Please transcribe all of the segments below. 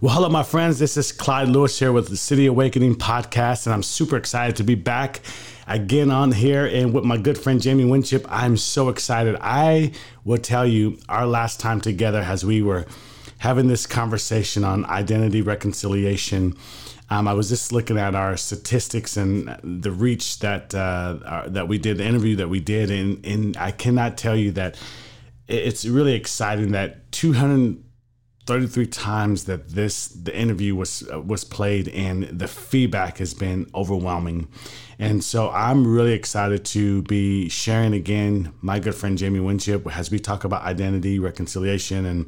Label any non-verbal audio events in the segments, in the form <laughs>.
Well, hello, my friends. This is Clyde Lewis here with the City Awakening podcast, and I'm super excited to be back again on here and with my good friend Jamie Winship. I'm so excited. I will tell you, our last time together, as we were having this conversation on identity reconciliation. Um, I was just looking at our statistics and the reach that uh, our, that we did, the interview that we did, and, and I cannot tell you that it's really exciting that 233 times that this the interview was uh, was played and the feedback has been overwhelming and so I'm really excited to be sharing again my good friend Jamie Winship as we talk about identity, reconciliation, and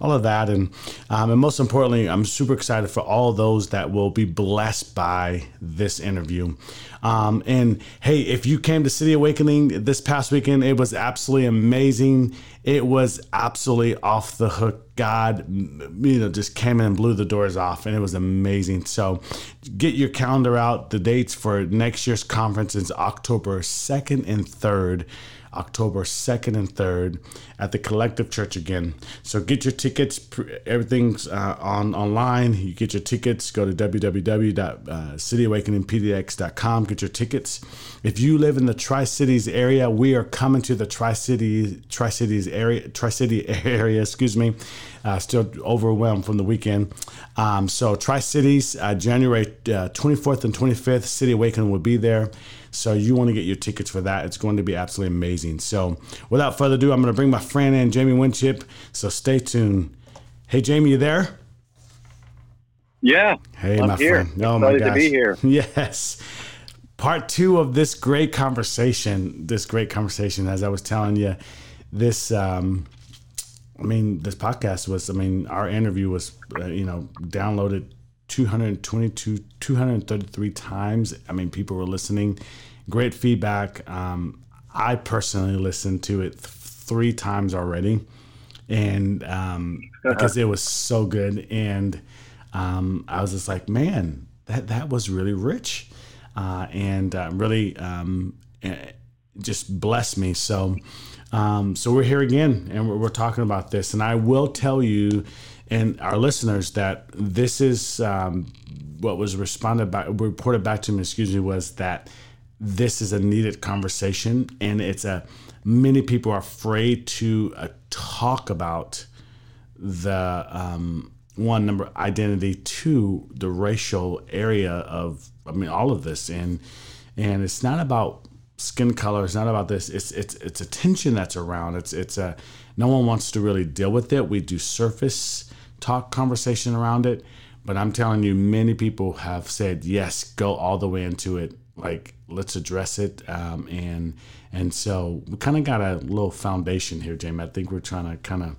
all of that. And um, and most importantly, I'm super excited for all those that will be blessed by this interview. Um, and hey, if you came to City Awakening this past weekend, it was absolutely amazing. It was absolutely off the hook. God, you know, just came in and blew the doors off, and it was amazing. So, get your calendar out. The dates for next year's conference is October 2nd and 3rd. October 2nd and 3rd at the Collective Church again. So get your tickets. Everything's uh, on online. You get your tickets. Go to www.cityawakeningpdx.com. Get your tickets. If you live in the Tri Cities area, we are coming to the Tri Cities Tri Cities area Tri City <laughs> area. Excuse me. Uh, still overwhelmed from the weekend. Um, so Tri Cities, uh, January 24th uh, and 25th, City Awakening will be there. So you want to get your tickets for that. It's going to be absolutely amazing. So without further ado, I'm going to bring my friend in, Jamie Winship. So stay tuned. Hey, Jamie, you there? Yeah. Hey, I'm my here. friend. Oh, my gosh. to be here. <laughs> Yes. Part two of this great conversation. This great conversation, as I was telling you, this, um, I mean, this podcast was, I mean, our interview was, uh, you know, downloaded 222, 233 times. I mean, people were listening. Great feedback. Um, I personally listened to it th- three times already, and um, <laughs> because it was so good, and um, I was just like, man, that that was really rich, uh, and uh, really um, eh, just blessed me. So, um, so we're here again, and we're, we're talking about this, and I will tell you and our listeners that this is um, what was responded by reported back to me excuse me was that this is a needed conversation and it's a many people are afraid to uh, talk about the um, one number identity two the racial area of i mean all of this. And and it's not about skin color it's not about this it's it's it's a tension that's around. It's it's a no one wants to really deal with it. We do surface talk conversation around it. But I'm telling you, many people have said yes, go all the way into it. Like let's address it, um, and and so we kind of got a little foundation here, Jamie. I think we're trying to kind of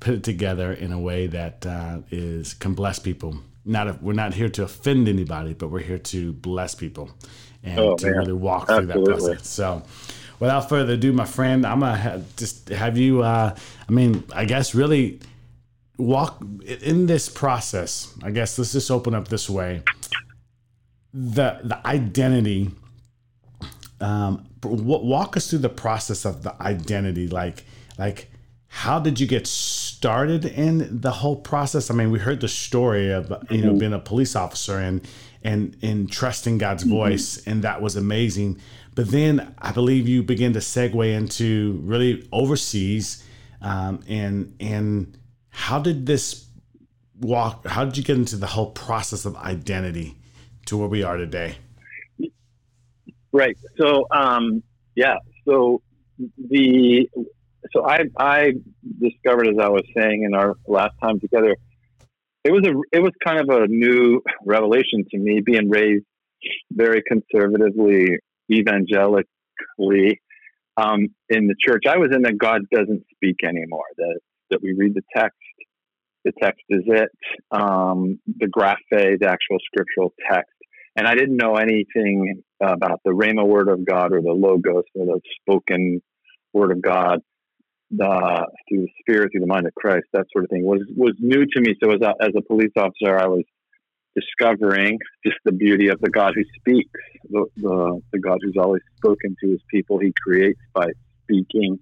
put it together in a way that uh, is can bless people. Not a, we're not here to offend anybody, but we're here to bless people and oh, to man. really walk Absolutely. through that process. So, without further ado, my friend, I'm gonna have, just have you. Uh, I mean, I guess really walk in this process i guess let's just open up this way the the identity um walk us through the process of the identity like like how did you get started in the whole process i mean we heard the story of you know mm-hmm. being a police officer and and and trusting god's mm-hmm. voice and that was amazing but then i believe you begin to segue into really overseas um, and and how did this walk? How did you get into the whole process of identity to where we are today? Right. So, um, yeah. So the so I I discovered as I was saying in our last time together, it was a it was kind of a new revelation to me, being raised very conservatively, evangelically um, in the church. I was in that God doesn't speak anymore. That that we read the text the text is it, um, the graphe, the actual scriptural text. And I didn't know anything about the Rhema word of God or the Logos or the spoken word of God the, through the Spirit, through the mind of Christ, that sort of thing was, was new to me. So as a, as a police officer, I was discovering just the beauty of the God who speaks, the, the, the God who's always spoken to his people. He creates by speaking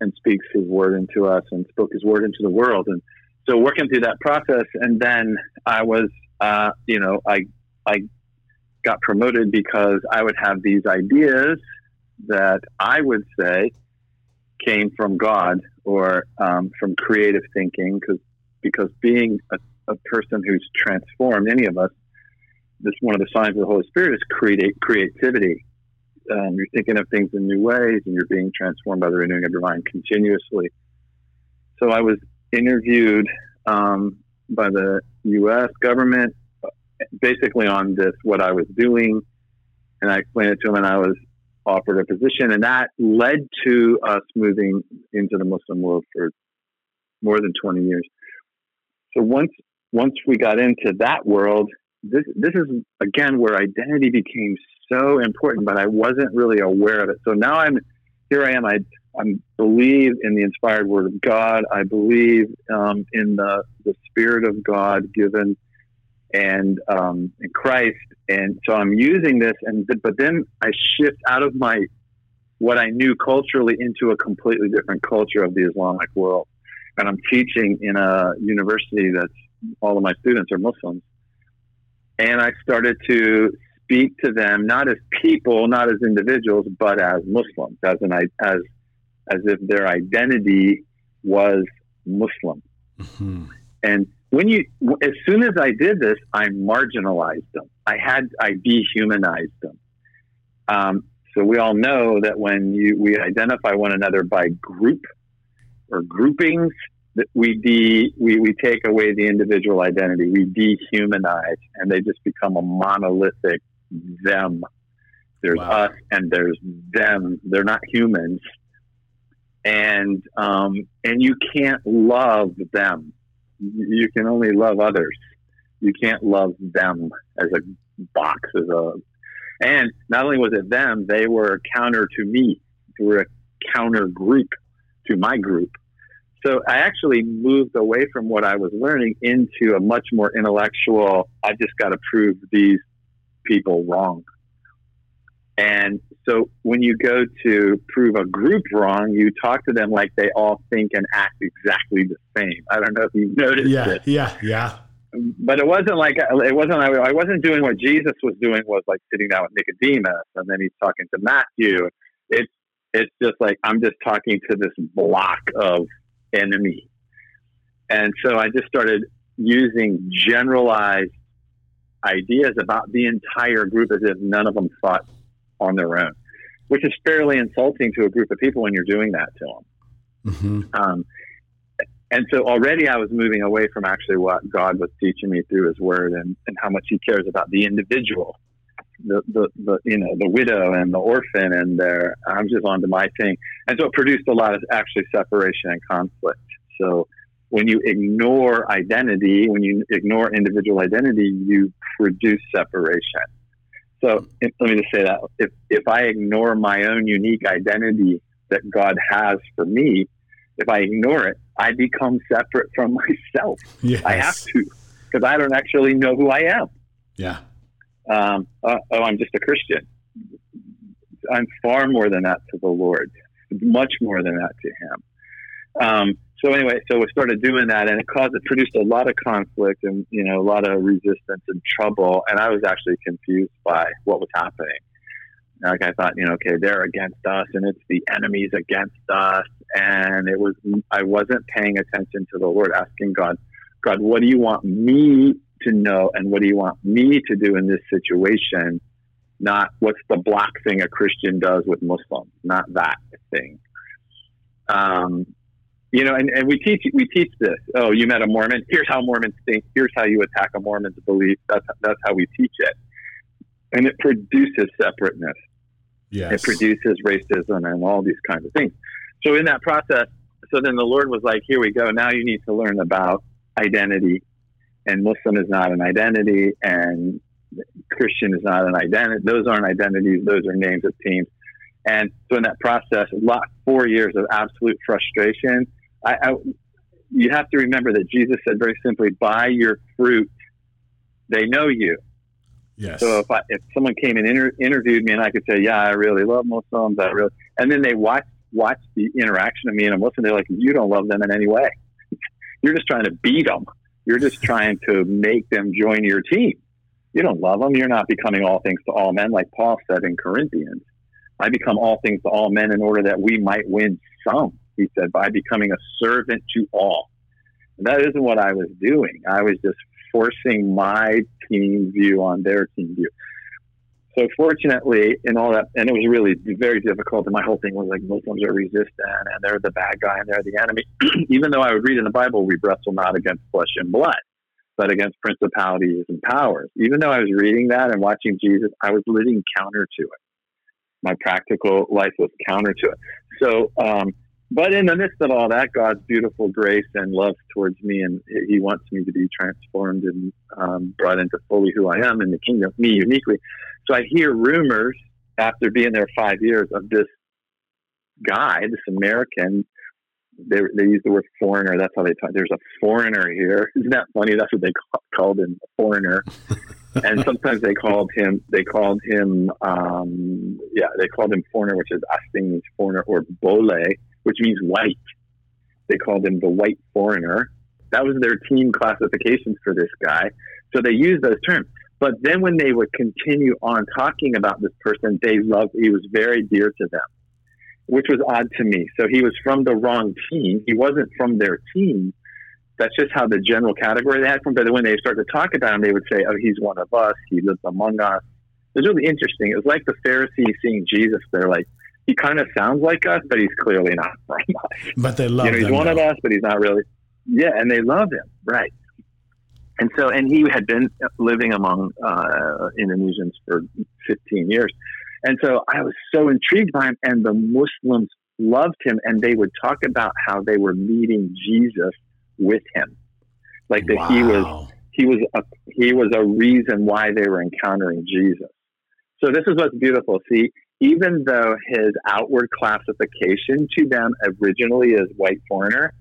and speaks his word into us and spoke his word into the world. And so working through that process, and then I was, uh, you know, I I got promoted because I would have these ideas that I would say came from God or um, from creative thinking, because because being a, a person who's transformed, any of us, this one of the signs of the Holy Spirit is create creativity. Um, you're thinking of things in new ways, and you're being transformed by the renewing of your mind continuously. So I was interviewed um, by the U.S. government, basically on this what I was doing, and I explained it to him, and I was offered a position, and that led to us moving into the Muslim world for more than 20 years. So once once we got into that world, this this is again where identity became so important, but I wasn't really aware of it. So now I'm here. I am. I I believe in the inspired Word of God. I believe um, in the the Spirit of God given and um, in Christ. And so I'm using this, and but then I shift out of my what I knew culturally into a completely different culture of the Islamic world. And I'm teaching in a university that's all of my students are Muslims. And I started to speak to them not as people, not as individuals, but as Muslims, as an as as if their identity was Muslim. Mm-hmm. And when you, as soon as I did this, I marginalized them. I had, I dehumanized them. Um, so we all know that when you, we identify one another by group or groupings, that we de, we, we take away the individual identity. We dehumanize, and they just become a monolithic them. There's wow. us and there's them. They're not humans and um, and you can't love them. You can only love others. You can't love them as a box as a. And not only was it them, they were counter to me. They were a counter group to my group. So I actually moved away from what I was learning into a much more intellectual. I just got to prove these people wrong. And so when you go to prove a group wrong, you talk to them like they all think and act exactly the same. I don't know if you've noticed yeah, this. Yeah, yeah, But it wasn't like it wasn't. I wasn't doing what Jesus was doing. Was like sitting down with Nicodemus, and then he's talking to Matthew. It's it's just like I'm just talking to this block of enemy, and so I just started using generalized ideas about the entire group as if none of them thought on their own, which is fairly insulting to a group of people when you're doing that to them. Mm-hmm. Um, and so already I was moving away from actually what God was teaching me through His Word and, and how much He cares about the individual, the, the, the you know the widow and the orphan, and their I'm just on to my thing, and so it produced a lot of actually separation and conflict. So when you ignore identity, when you ignore individual identity, you produce separation. So if, let me just say that if, if I ignore my own unique identity that God has for me, if I ignore it, I become separate from <laughs> myself. Yes. I have to because I don't actually know who I am. Yeah. Um, uh, oh, I'm just a Christian. I'm far more than that to the Lord, much more than that to Him. Um, so anyway, so we started doing that, and it caused it produced a lot of conflict and you know a lot of resistance and trouble. And I was actually confused by what was happening. Like I thought, you know, okay, they're against us, and it's the enemies against us. And it was I wasn't paying attention to the Lord, asking God, God, what do you want me to know, and what do you want me to do in this situation? Not what's the black thing a Christian does with Muslims, not that thing. Um, you know, and, and we teach we teach this. Oh, you met a Mormon. Here's how Mormons think. Here's how you attack a Mormon's belief. That's that's how we teach it, and it produces separateness. Yes. It produces racism and all these kinds of things. So in that process, so then the Lord was like, "Here we go. Now you need to learn about identity, and Muslim is not an identity, and Christian is not an identity. Those aren't identities. Those are names of teams." And so in that process, a lot four years of absolute frustration I, I, you have to remember that Jesus said very simply, "By your fruit, they know you." Yes. So if I, if someone came and inter- interviewed me and I could say, "Yeah, I really love Muslims," I really, and then they watch watch the interaction of me and a Muslim, they're like, "You don't love them in any way. <laughs> You're just trying to beat them. You're just trying to make them join your team. You don't love them. You're not becoming all things to all men, like Paul said in Corinthians. I become all things to all men in order that we might win some, he said, by becoming a servant to all. And that isn't what I was doing. I was just forcing my team view on their team view. So fortunately, in all that, and it was really very difficult. And my whole thing was like Muslims are resistant, and they're the bad guy, and they're the enemy. <clears throat> Even though I would read in the Bible, we wrestle not against flesh and blood, but against principalities and powers. Even though I was reading that and watching Jesus, I was living counter to it. My practical life was counter to it. So, um, but in the midst of all that, God's beautiful grace and love towards me, and He wants me to be transformed and um, brought into fully who I am in the kingdom, me uniquely. So I hear rumors after being there five years of this guy, this American. They, they use the word foreigner. That's how they talk. There's a foreigner here. <laughs> Isn't that funny? That's what they called him, a foreigner. <laughs> and sometimes they called him. They called him. Um, yeah, they called him foreigner, which is means foreigner, or bule, which means white. They called him the white foreigner. That was their team classifications for this guy. So they used those terms. But then when they would continue on talking about this person, they loved, he was very dear to them, which was odd to me. So he was from the wrong team. He wasn't from their team. That's just how the general category they had from. But when they started to talk about him, they would say, oh, he's one of us. He lives among us. It was really interesting. It was like the Pharisees seeing Jesus. They're like, he kind of sounds like us, but he's clearly not <laughs> from us. But they love you know, he's one though. of us, but he's not really. Yeah, and they love him, right? And so, and he had been living among uh, Indonesians for 15 years. And so I was so intrigued by him, and the Muslims loved him, and they would talk about how they were meeting Jesus with him, like that wow. he was he was a, he was a reason why they were encountering Jesus. So this is what's beautiful. See, even though his outward classification to them originally is white foreigner,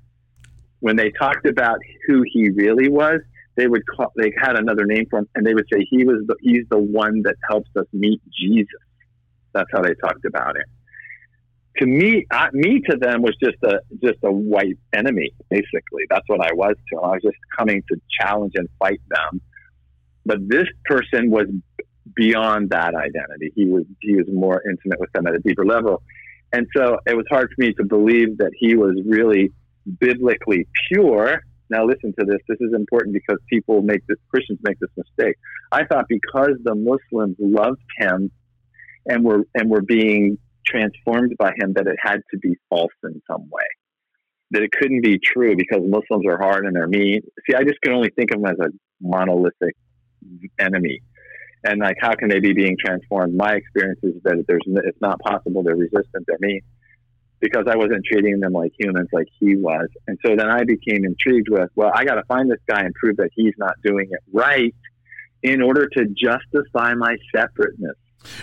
when they talked about who he really was, they would call, they had another name for him, and they would say he was the, he's the one that helps us meet Jesus. That's how they talked about it. To me, uh, me to them was just a just a white enemy. Basically, that's what I was to them. I was just coming to challenge and fight them. But this person was beyond that identity. He was he was more intimate with them at a deeper level, and so it was hard for me to believe that he was really biblically pure now, listen to this. This is important because people make this, Christians make this mistake. I thought because the Muslims loved him and were, and were being transformed by him, that it had to be false in some way. That it couldn't be true because Muslims are hard and they're mean. See, I just can only think of him as a monolithic enemy. And like, how can they be being transformed? My experience is that there's, it's not possible. They're resistant. They're mean because I wasn't treating them like humans like he was. And so then I became intrigued with, well, I got to find this guy and prove that he's not doing it right in order to justify my separateness.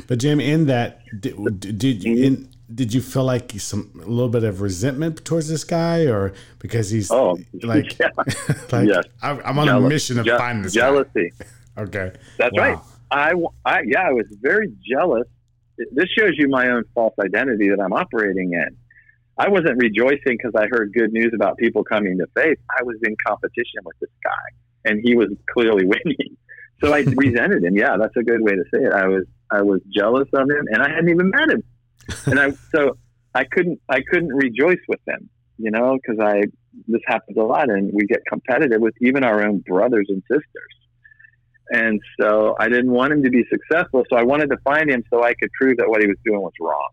But Jim, in that, did, did you in, mm-hmm. did you feel like some a little bit of resentment towards this guy, or because he's oh like, <laughs> yeah. <laughs> like yes. I'm on Jealous. a mission of Je- find this jealousy. Guy. Okay, That's Wow. right. I, I yeah, I was very jealous. This shows you my own false identity that I'm operating in. I wasn't rejoicing because I heard good news about people coming to faith. I was in competition with this guy, and he was clearly <laughs> winning. So I <laughs> resented him. Yeah, that's a good way to say it. I was I was jealous of him, and I hadn't even met him, <laughs> and I so I couldn't I couldn't rejoice with him, you know, because I this happens a lot, and we get competitive with even our own brothers and sisters. And so I didn't want him to be successful. So I wanted to find him so I could prove that what he was doing was wrong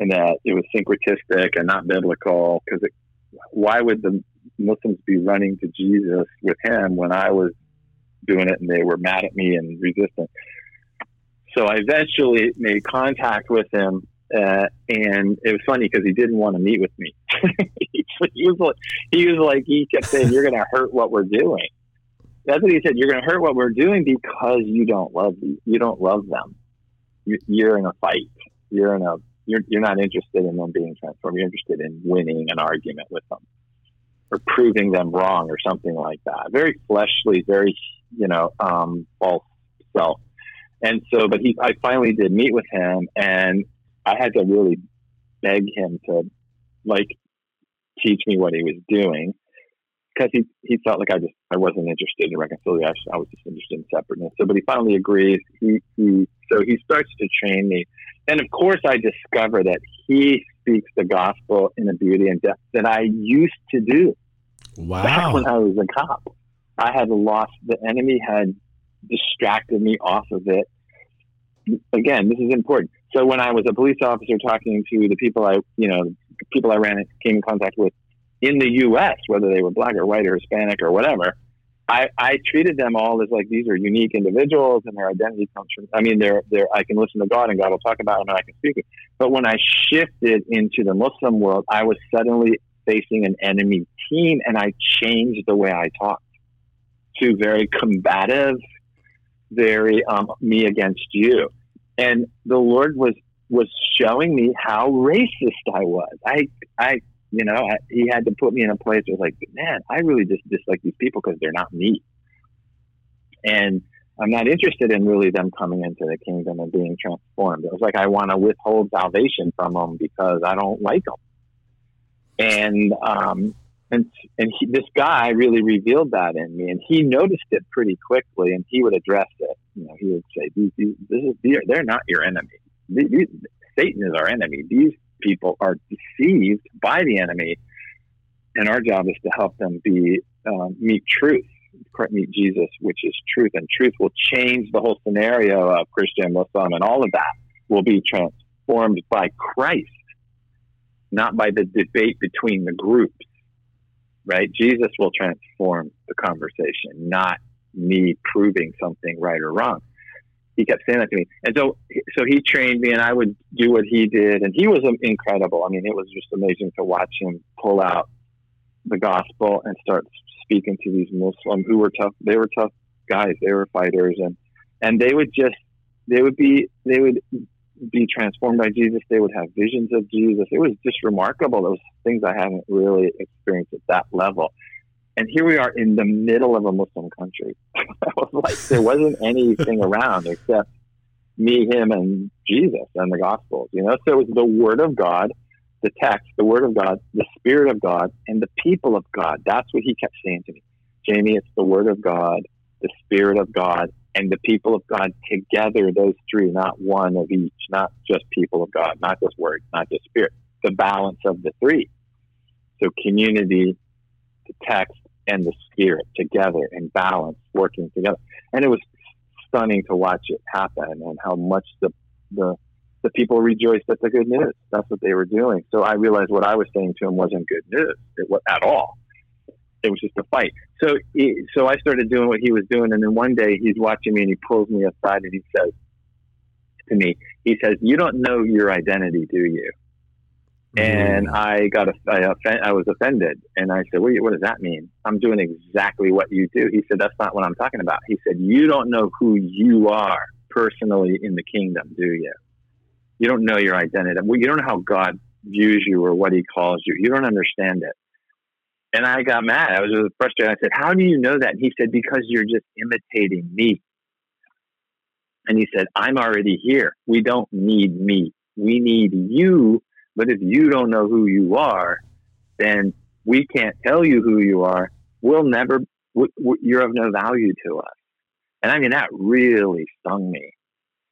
and that it was syncretistic and not biblical. Because why would the Muslims be running to Jesus with him when I was doing it and they were mad at me and resistant? So I eventually made contact with him, uh, and it was funny because he didn't want to meet with me. <laughs> he was like, he was like, he kept saying, "You're going to hurt what we're doing." That's what he said. You're going to hurt what we're doing because you don't love you don't love them. You're in a fight. You're in a you're, you're not interested in them being transformed. You're interested in winning an argument with them or proving them wrong or something like that. Very fleshly, very, you know, um, false self. And so, but he, I finally did meet with him and I had to really beg him to like teach me what he was doing. Because he, he felt like I just I wasn't interested in reconciliation. I was just interested in separateness. So, but he finally agrees. He, he so he starts to train me, and of course, I discover that he speaks the gospel in a beauty and depth that I used to do. Wow! Back when I was a cop, I had lost. The enemy had distracted me off of it. Again, this is important. So when I was a police officer talking to the people I, you know, people I ran came in contact with in the U.S., whether they were black or white or Hispanic or whatever, I, I treated them all as like these are unique individuals and their identity comes from. I mean, they're they're. I can listen to God and God will talk about them and I can speak. But when I shifted into the Muslim world, I was suddenly facing an enemy team, and I changed the way I talked to very combative, very um, me against you. And the Lord was was showing me how racist I was. I I you know, I, he had to put me in a place where like, man, I really just dislike these people because they're not me. And I'm not interested in really them coming into the kingdom and being transformed. It was like I want to withhold salvation from them because I don't like them. And um, and and he, this guy really revealed that in me, and he noticed it pretty quickly, and he would address it. You know, he would say, "These, these, this is, they're not your enemy. These, Satan is our enemy. These people are deceived by the enemy, and our job is to help them be um, meet truth, meet Jesus, which is truth, and truth will change the whole scenario of Christian, Muslim, and all of that will be transformed by Christ, not by the debate between the groups. Right? Jesus will transform the conversation, not me proving something right or wrong he kept saying that to me. And so, so he trained me, and I would do what he did, and he was incredible. I mean, it was just amazing to watch him pull out the gospel and start speaking to these Muslims who were tough. They were tough guys. They were fighters, and and they would just they would be they would be transformed by Jesus. They would have visions of Jesus. It was just remarkable. Those things I haven't really experienced at that level. And here we are in the middle of a Muslim country. <laughs> Was like there wasn't anything around except me, him, and Jesus and the Gospels. You know, so it was the Word of God, the text, the Word of God, the Spirit of God, and the people of God. That's what he kept saying to me, Jamie. It's the Word of God, the Spirit of God, and the people of God together. Those three, not one of each, not just people of God, not just Word, not just Spirit. The balance of the three. So community, the text, and the spirit together in balance, working together. And it was stunning to watch it happen and how much the the the people rejoiced at the good news. That's what they were doing. So I realized what I was saying to him wasn't good news at all. It was just a fight. So he, so I started doing what he was doing, and then one day he's watching me and he pulls me aside and he says to me, he says, "You don't know your identity, do you?" And mm. I got, a, I, offen- I was offended. And I said, what, what does that mean? I'm doing exactly what you do. He said, that's not what I'm talking about. He said, you don't know who you are personally in the kingdom, do you? You don't know your identity. Well, you don't know how God views you or what he calls you. You don't understand it. And I got mad. I was really frustrated. I said, how do you know that? And he said, because you're just imitating me. And he said, I'm already here. We don't need me. We need you but if you don't know who you are, then we can't tell you who you are. We'll never, w- w- you're of no value to us. And I mean, that really stung me.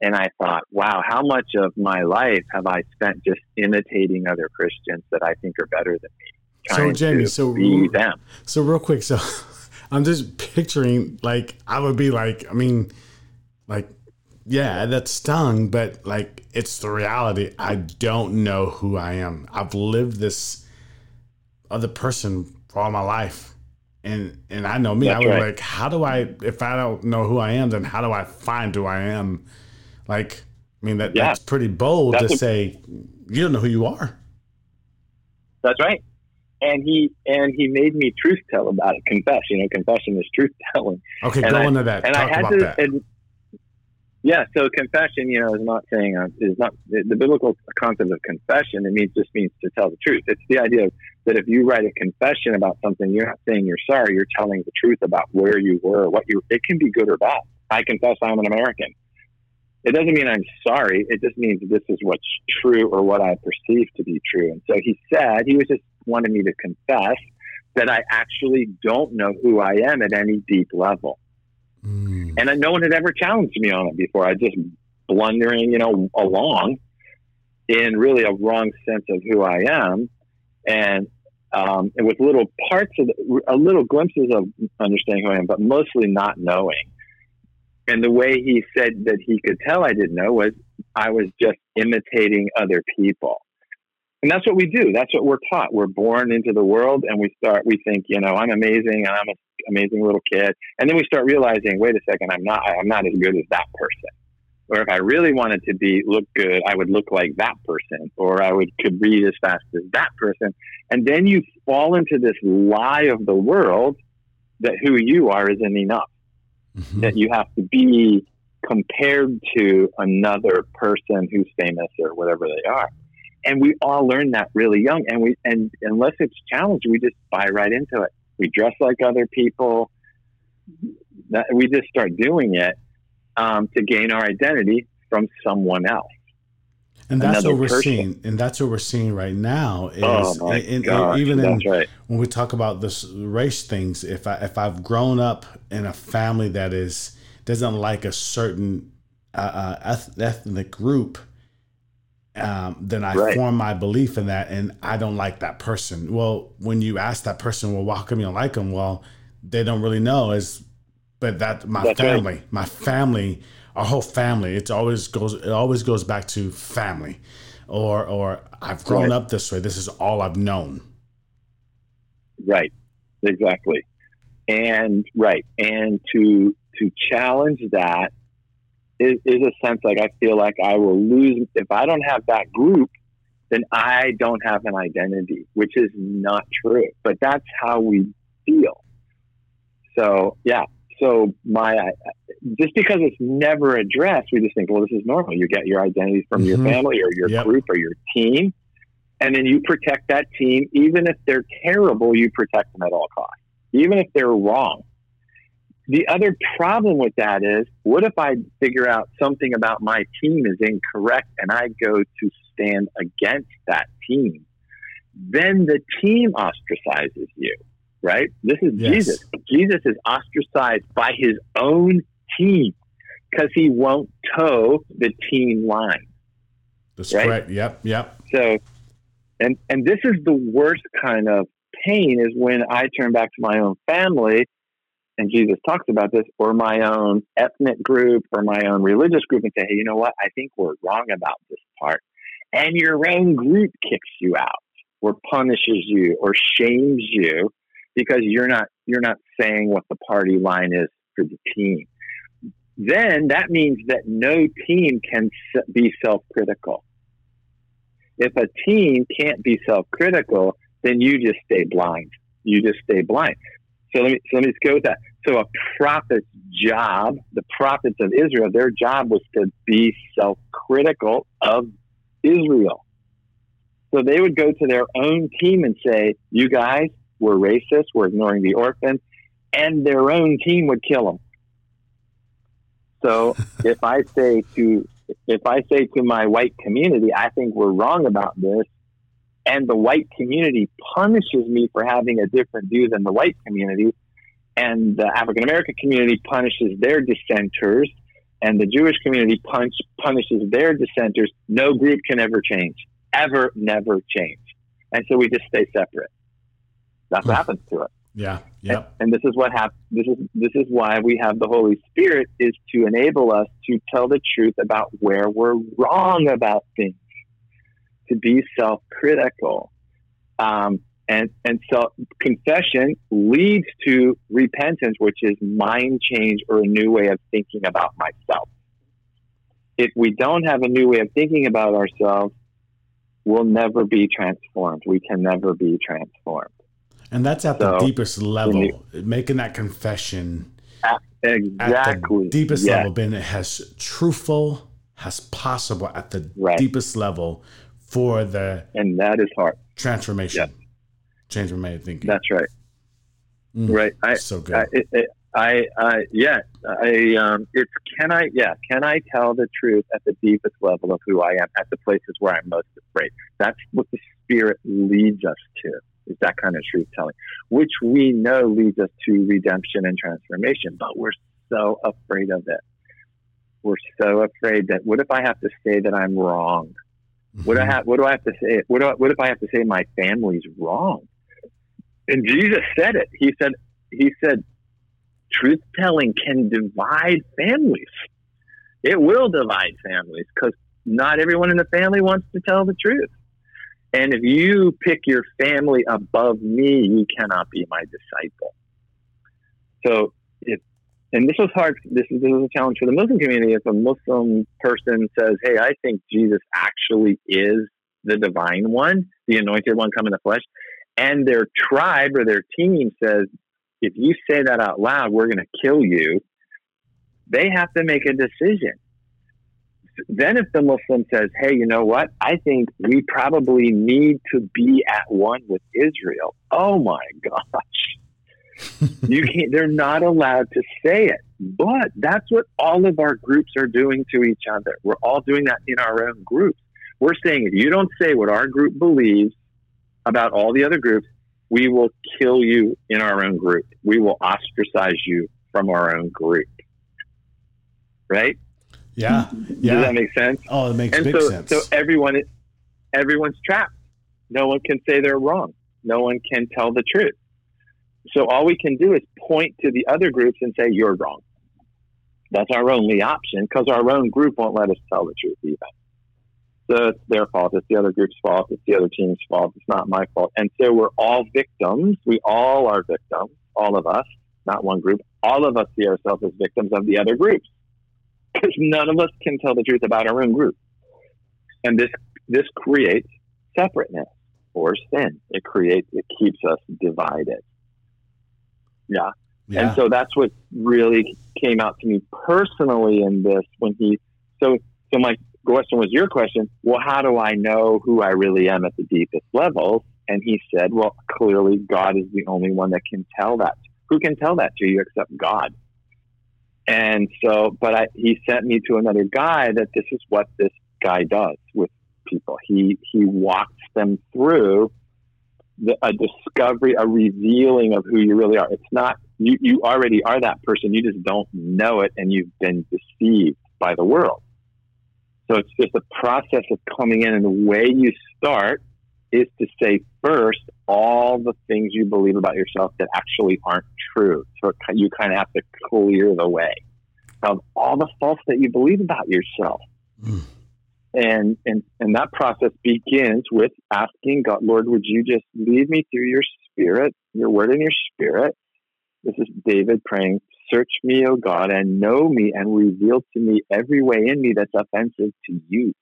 And I thought, wow, how much of my life have I spent just imitating other Christians that I think are better than me? So, Jamie, so be them. So, real quick, so <laughs> I'm just picturing like I would be like, I mean, like yeah, that stung, but like it's the reality. I don't know who I am. I've lived this other person for all my life. And and I know me. That's I was right. like, how do I if I don't know who I am, then how do I find who I am? Like, I mean that yeah. that's pretty bold that's to a, say you don't know who you are. That's right. And he and he made me truth tell about it. Confess, you know, confession is truth telling. Okay, and go I, into that. And Talk I had to, that. And, yeah, so confession, you know, is not saying uh, is not the, the, biblical concept of confession. It means just means to tell the truth. It's the idea of, that if you write a confession about something, you're not saying you're sorry. You're telling the truth about where you were, what you. It can be good or bad. I confess I'm an American. It doesn't mean I'm sorry. It just means this is what's true or what I perceive to be true. And so he said he was just wanting me to confess that I actually don't know who I am at any deep level. Mm. And no one had ever challenged me on it before. I just blundering, you know, along in really a wrong sense of who I am. And, um, and with little parts of, the, a little glimpses of understanding who I am, but mostly not knowing. And the way he said that he could tell I didn't know was I was just imitating other people. And that's what we do. That's what we're taught. We're born into the world and we start, we think, you know, I'm amazing and I'm an amazing little kid. And then we start realizing, wait a second, I'm not, I'm not as good as that person. Or if I really wanted to be, look good, I would look like that person or I would, could read as fast as that person. And then you fall into this lie of the world that who you are isn't enough, mm-hmm. that you have to be compared to another person who's famous or whatever they are and we all learn that really young. And we and unless it's challenged, we just buy right into it. We dress like other people. That, we just start doing it um, to gain our identity from someone else. And that's what we're person. seeing. And that's what we're seeing right now. Is oh in, gosh, even in, right. when we talk about this race things, if I if I've grown up in a family that is doesn't like a certain uh, uh, ethnic group, um, then I right. form my belief in that, and I don't like that person. Well, when you ask that person, well, why come you don't like them? Well, they don't really know. Is but that my That's family, right. my family, our whole family. It always goes. It always goes back to family, or or I've grown right. up this way. This is all I've known. Right. Exactly. And right. And to to challenge that is, is a sense like I feel like I will lose if I don't have that group, then I don't have an identity, which is not true. But that's how we feel. So yeah. So my just because it's never addressed, we just think, well, this is normal. You get your identity from mm-hmm. your family or your yep. group or your team, and then you protect that team, even if they're terrible. You protect them at all costs, even if they're wrong. The other problem with that is, what if I figure out something about my team is incorrect and I go to stand against that team? Then the team ostracizes you, right? This is yes. Jesus. Jesus is ostracized by his own team because he won't toe the team line. That's right? correct. Yep, yep. So, and and this is the worst kind of pain is when I turn back to my own family and Jesus talks about this, or my own ethnic group or my own religious group and say, hey, you know what? I think we're wrong about this part. And your own group kicks you out or punishes you or shames you because you're not you're not saying what the party line is for the team. Then that means that no team can be self-critical. If a team can't be self-critical, then you just stay blind. You just stay blind. So let me so let me just go with that. So a prophet's job, the prophets of Israel, their job was to be self-critical of Israel. So they would go to their own team and say, "You guys, we're racist. We're ignoring the orphan," and their own team would kill them. So if I say to if I say to my white community, I think we're wrong about this, and the white community punishes me for having a different view than the white community, and the African American community punishes their dissenters, and the Jewish community punch, punishes their dissenters, no group can ever change, ever, never change, and so we just stay separate. That's what happens to us. Yeah, yeah. And, and, this is what happens. This is this is why we have the Holy Spirit is to enable us to tell the truth about where we're wrong about things to be self critical. Um, and, and so confession leads to repentance, which is mind change or a new way of thinking about myself. If we don't have a new way of thinking about ourselves, we'll never be transformed. We can never be transformed. And that's at so, the deepest level, you, making that confession. exactly. At the deepest yes. level, being as truthful as possible at the right. deepest level for the and that is hard transformation. Yeah. Change my way of thinking. That's right. Mm, right. I, so good. I, it, it, I, I, yeah, I, um, it's, can I, yeah, can I tell the truth at the deepest level of who I am at the places where I'm most afraid? That's what the spirit leads us to. is that kind of truth telling, which we know leads us to redemption and transformation, but we're so afraid of it. We're so afraid that what if I have to say that I'm wrong? What do I mm-hmm. have? What do I have to say? What, do I, what if I have to say my family's wrong? And Jesus said it. He said, He said, truth telling can divide families. It will divide families because not everyone in the family wants to tell the truth. And if you pick your family above me, you cannot be my disciple. So, if, and this was hard, this is, this is a challenge for the Muslim community. If a Muslim person says, Hey, I think Jesus actually is the divine one, the anointed one come in the flesh, and their tribe or their team says, If you say that out loud, we're going to kill you, they have to make a decision then if the Muslim says, hey, you know what? I think we probably need to be at one with Israel. Oh my <laughs> gosh. You <laughs> can't, they're not allowed to say it. But that's what all of our groups are doing to each other. We're all doing that in our own groups. We're saying if you don't say what our group believes about all the other groups, we will kill you in our own group. We will ostracize you from our own group. Right? Yeah. Hmm. yeah. Does that make sense? Oh, it makes and big so, sense. So everyone, everyone's trapped. No one can say they're wrong. No one can tell the truth. So all we can do is point to the other groups and say you're wrong. That's our only option because our own group won't let us tell the truth either. So it's their fault. It's the other group's fault. It's the other team's fault. It's not my fault. And so we're all victims. We all are victims. All of us, not one group. All of us see ourselves as victims of the other groups because none of us can tell the truth about our own group. And this this creates separateness or sin. It creates it keeps us divided. Yeah. yeah. And so that's what really came out to me personally in this when he so so my question was your question, well how do I know who I really am at the deepest levels? And he said, Well, clearly God is the only one that can tell that. Who can tell that to you except God? And so, but I, he sent me to another guy that this is what this guy does with people. He he walks them through the, a discovery, a revealing of who you really are. It's not you. You already are that person. You just don't know it, and you've been deceived by the world. So it's just a process of coming in, and the way you start is to say first all the things you believe about yourself that actually aren't true. So you kind of have to clear the way of all the false that you believe about yourself. Mm. And, and, and that process begins with asking God, Lord, would you just lead me through your spirit, your word and your spirit? This is David praying, search me, O God, and know me and reveal to me every way in me that's offensive to you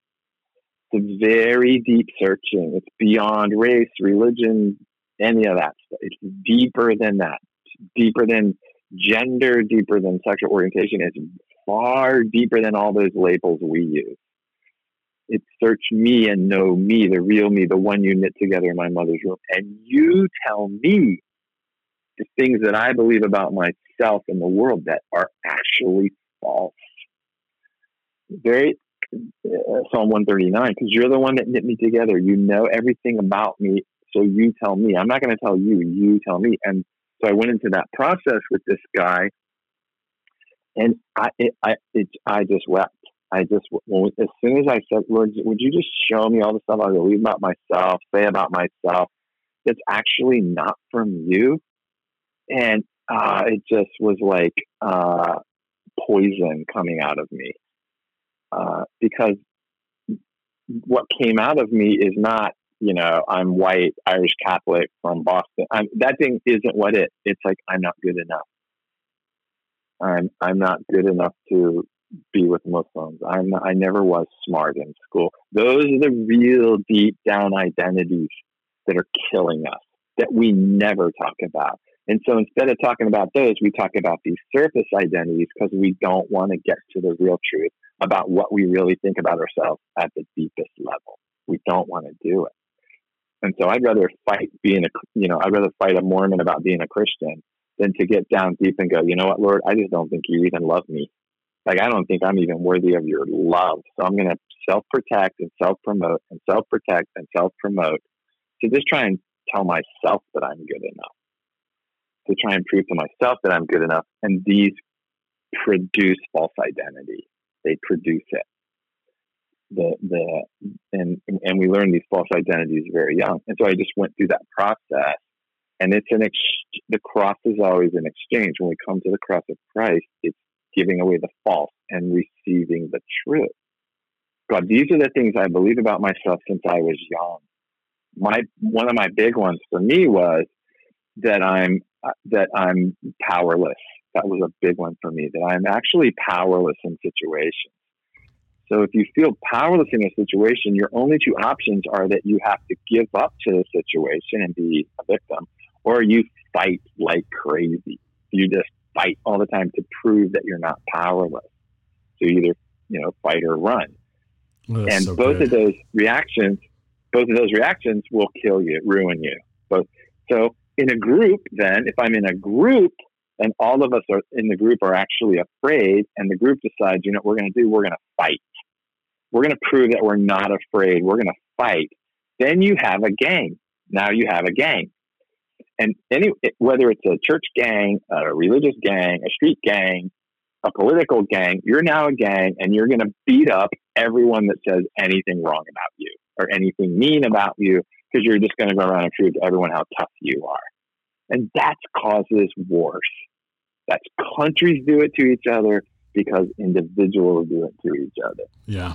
it's very deep searching. It's beyond race, religion, any of that stuff. It's deeper than that. It's deeper than gender, deeper than sexual orientation. It's far deeper than all those labels we use. It's search me and know me, the real me, the one you knit together in my mother's womb. And you tell me the things that I believe about myself and the world that are actually false. Very uh, Psalm 139 because you're the one that knit me together. You know everything about me, so you tell me. I'm not going to tell you. You tell me. And so I went into that process with this guy, and I it, I it, I just wept. I just when, as soon as I said, Lord, would you just show me all the stuff I believe about myself, say about myself, that's actually not from you, and uh, it just was like uh, poison coming out of me. Uh, because what came out of me is not, you know, I'm white, Irish Catholic from Boston. I'm, that thing isn't what it. It's like I'm not good enough. I'm I'm not good enough to be with Muslims. I'm I never was smart in school. Those are the real deep down identities that are killing us that we never talk about. And so instead of talking about those, we talk about these surface identities because we don't want to get to the real truth about what we really think about ourselves at the deepest level. We don't want to do it. And so I'd rather fight being a, you know, I'd rather fight a Mormon about being a Christian than to get down deep and go, you know what, Lord, I just don't think you even love me. Like, I don't think I'm even worthy of your love. So I'm going to self protect and self promote and self protect and self promote to just try and tell myself that I'm good enough, to try and prove to myself that I'm good enough. And these produce false identity. They produce it. The the and and we learn these false identities very young. And so I just went through that process. And it's an ex- the cross is always an exchange. When we come to the cross of Christ, it's giving away the false and receiving the truth. God, these are the things I believe about myself since I was young. My one of my big ones for me was that I'm that I'm powerless. That was a big one for me. That I'm actually powerless in situations. So if you feel powerless in a situation, your only two options are that you have to give up to the situation and be a victim, or you fight like crazy. You just fight all the time to prove that you're not powerless. So either you know fight or run. Oh, and so both good. of those reactions, both of those reactions will kill you, ruin you. Both. So in a group, then if I'm in a group and all of us are in the group are actually afraid, and the group decides, you know, what we're going to do, we're going to fight. We're going to prove that we're not afraid. We're going to fight. Then you have a gang. Now you have a gang. And any, whether it's a church gang, a religious gang, a street gang, a political gang, you're now a gang and you're going to beat up everyone that says anything wrong about you or anything mean about you because you're just going to go around and prove to everyone how tough you are. And that causes wars. That's countries do it to each other because individuals do it to each other. Yeah.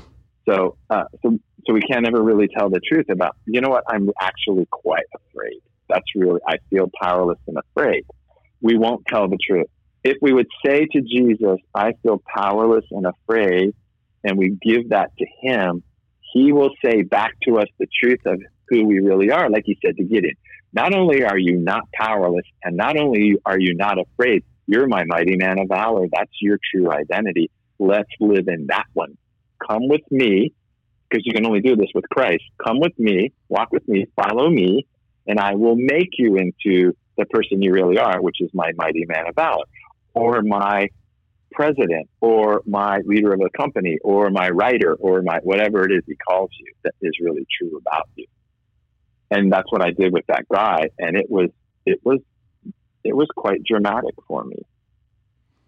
So, uh, so, so we can't ever really tell the truth about. You know what? I'm actually quite afraid. That's really. I feel powerless and afraid. We won't tell the truth. If we would say to Jesus, "I feel powerless and afraid," and we give that to Him, He will say back to us the truth of who we really are. Like He said to Gideon, not only are you not powerless, and not only are you not afraid, you're my mighty man of valor. That's your true identity. Let's live in that one. Come with me, because you can only do this with Christ. Come with me, walk with me, follow me, and I will make you into the person you really are, which is my mighty man of valor, or my president, or my leader of a company, or my writer, or my whatever it is he calls you that is really true about you and that's what I did with that guy, and it was it was it was quite dramatic for me.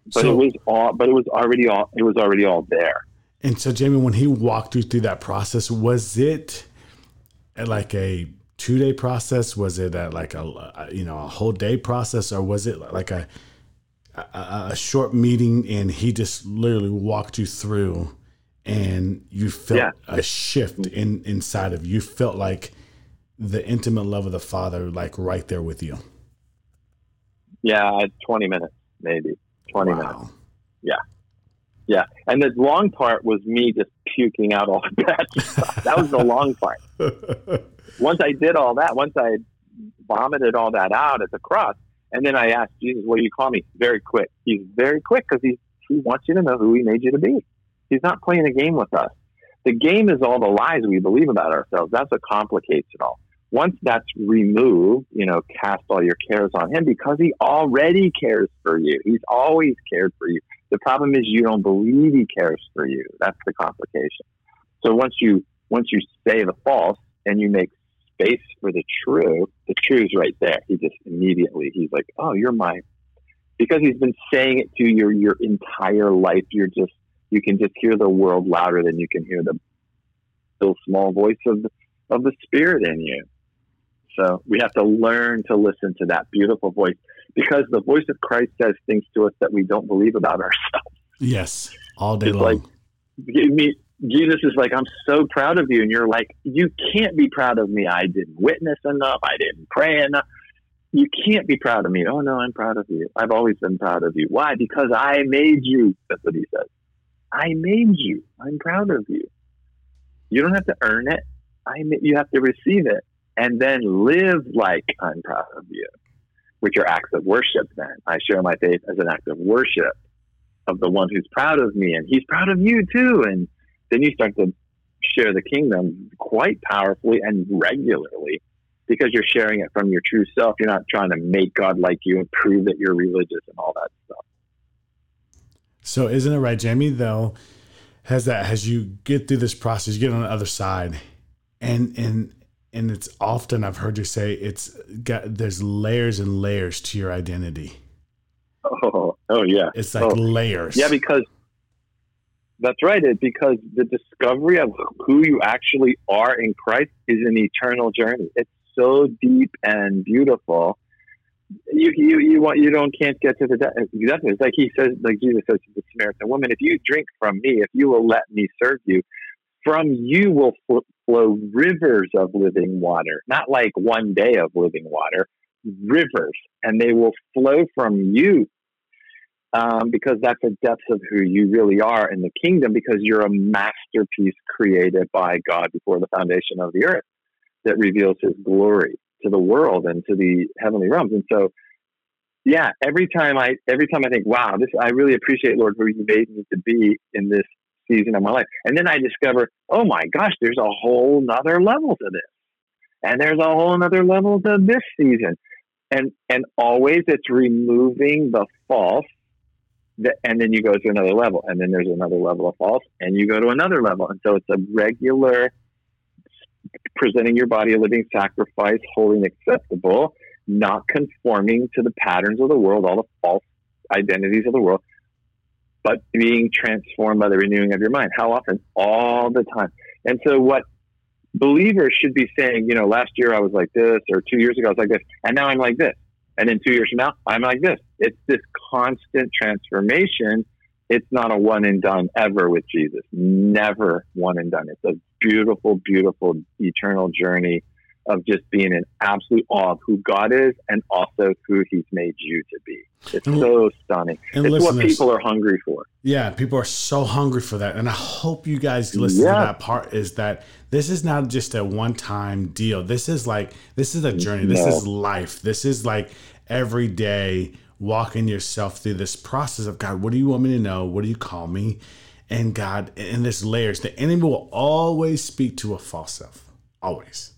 But so, it was all, but it was already all, it was already all there. And so, Jamie, when he walked you through that process, was it like a two day process? Was it a, like a you know a whole day process, or was it like a a, a short meeting and he just literally walked you through, and you felt yeah. a shift in inside of you? you felt like the intimate love of the Father, like right there with you? Yeah, 20 minutes, maybe 20 wow. minutes. Yeah. Yeah. And the long part was me just puking out all <laughs> the bad stuff. That was the long part. <laughs> once I did all that, once I vomited all that out at the cross, and then I asked Jesus, what do you call me? Very quick. He's very quick because he, he wants you to know who he made you to be. He's not playing a game with us. The game is all the lies we believe about ourselves. That's what complicates it all once that's removed, you know, cast all your cares on him because he already cares for you. He's always cared for you. The problem is you don't believe he cares for you. That's the complication. So once you once you say the false and you make space for the true, the true's right there. He just immediately he's like, "Oh, you're my," because he's been saying it to you your entire life. You're just you can just hear the world louder than you can hear the still small voice of the, of the spirit in you. So we have to learn to listen to that beautiful voice because the voice of Christ says things to us that we don't believe about ourselves. Yes, all day it's long. Like, me, Jesus is like, I'm so proud of you. And you're like, you can't be proud of me. I didn't witness enough. I didn't pray enough. You can't be proud of me. Oh, no, I'm proud of you. I've always been proud of you. Why? Because I made you. That's what he says. I made you. I'm proud of you. You don't have to earn it. I you have to receive it and then live like I'm proud of you, which are acts of worship. Then I share my faith as an act of worship of the one who's proud of me, and he's proud of you too. And then you start to share the kingdom quite powerfully and regularly because you're sharing it from your true self. You're not trying to make God like you and prove that you're religious and all that stuff. So, isn't it right, Jamie? Though, has that as you get through this process, you get on the other side, and and and it's often I've heard you say it's got there's layers and layers to your identity. Oh, oh yeah. It's like oh. layers. Yeah, because that's right. It because the discovery of who you actually are in Christ is an eternal journey. It's so deep and beautiful. You you you want you don't can't get to the. Exactly. It's like he says, like Jesus says to the Samaritan woman, "If you drink from me, if you will let me serve you, from you will flow rivers of living water. Not like one day of living water, rivers, and they will flow from you um, because that's the depths of who you really are in the kingdom because you're a masterpiece created by God before the foundation of the earth that reveals his glory to the world and to the heavenly realms. And so, yeah, every time I every time I think, wow, this I really appreciate Lord who you made me to be in this season of my life. And then I discover, oh my gosh, there's a whole nother level to this. And there's a whole nother level to this season. And and always it's removing the false and then you go to another level, and then there's another level of false, and you go to another level, and so it's a regular presenting your body a living sacrifice, holy and acceptable, not conforming to the patterns of the world, all the false identities of the world, but being transformed by the renewing of your mind. How often? All the time. And so, what believers should be saying, you know, last year I was like this, or two years ago I was like this, and now I'm like this. And then two years from now, I'm like this. It's this constant transformation. It's not a one and done ever with Jesus. Never one and done. It's a beautiful, beautiful, eternal journey of just being in absolute awe of who God is and also who He's made you to be. It's and, so stunning. it's what people are hungry for. Yeah, people are so hungry for that. And I hope you guys listen yeah. to that part is that this is not just a one time deal. This is like, this is a journey. This no. is life. This is like every day walking yourself through this process of God, what do you want me to know? What do you call me? And God, in this layers, the enemy will always speak to a false self. Always.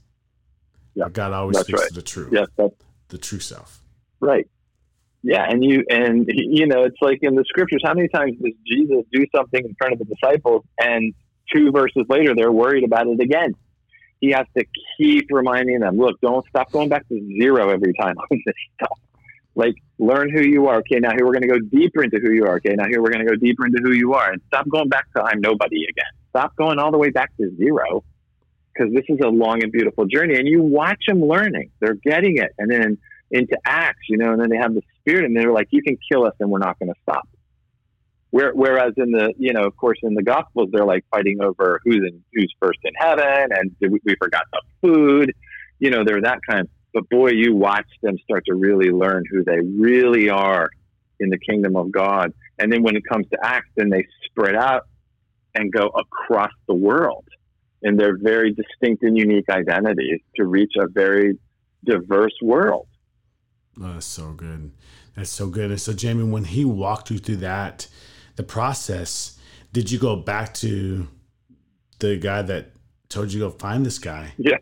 Yeah. God always speaks right. to the truth. Yes, that's, the true self. Right. Yeah, and you and you know, it's like in the scriptures, how many times does Jesus do something in front of the disciples and two verses later they're worried about it again? He has to keep reminding them, look, don't stop going back to zero every time on this stuff. Like, learn who you are. Okay, now here we're going to go deeper into who you are. Okay, now here we're going to go deeper into who you are. And stop going back to I'm nobody again. Stop going all the way back to zero because this is a long and beautiful journey. And you watch them learning, they're getting it. And then into Acts, you know, and then they have the Spirit, and they're like, you can kill us and we're not going to stop. Whereas in the, you know, of course, in the Gospels, they're like fighting over who's in, who's first in heaven, and we, forgot the food. You know, they're that kind. But boy, you watch them start to really learn who they really are in the kingdom of God. And then when it comes to Acts, then they spread out and go across the world in their very distinct and unique identities to reach a very diverse world. Oh, that's so good. That's so good. And so, Jamie, when he walked you through that, the process, did you go back to the guy that told you to go find this guy? Yeah.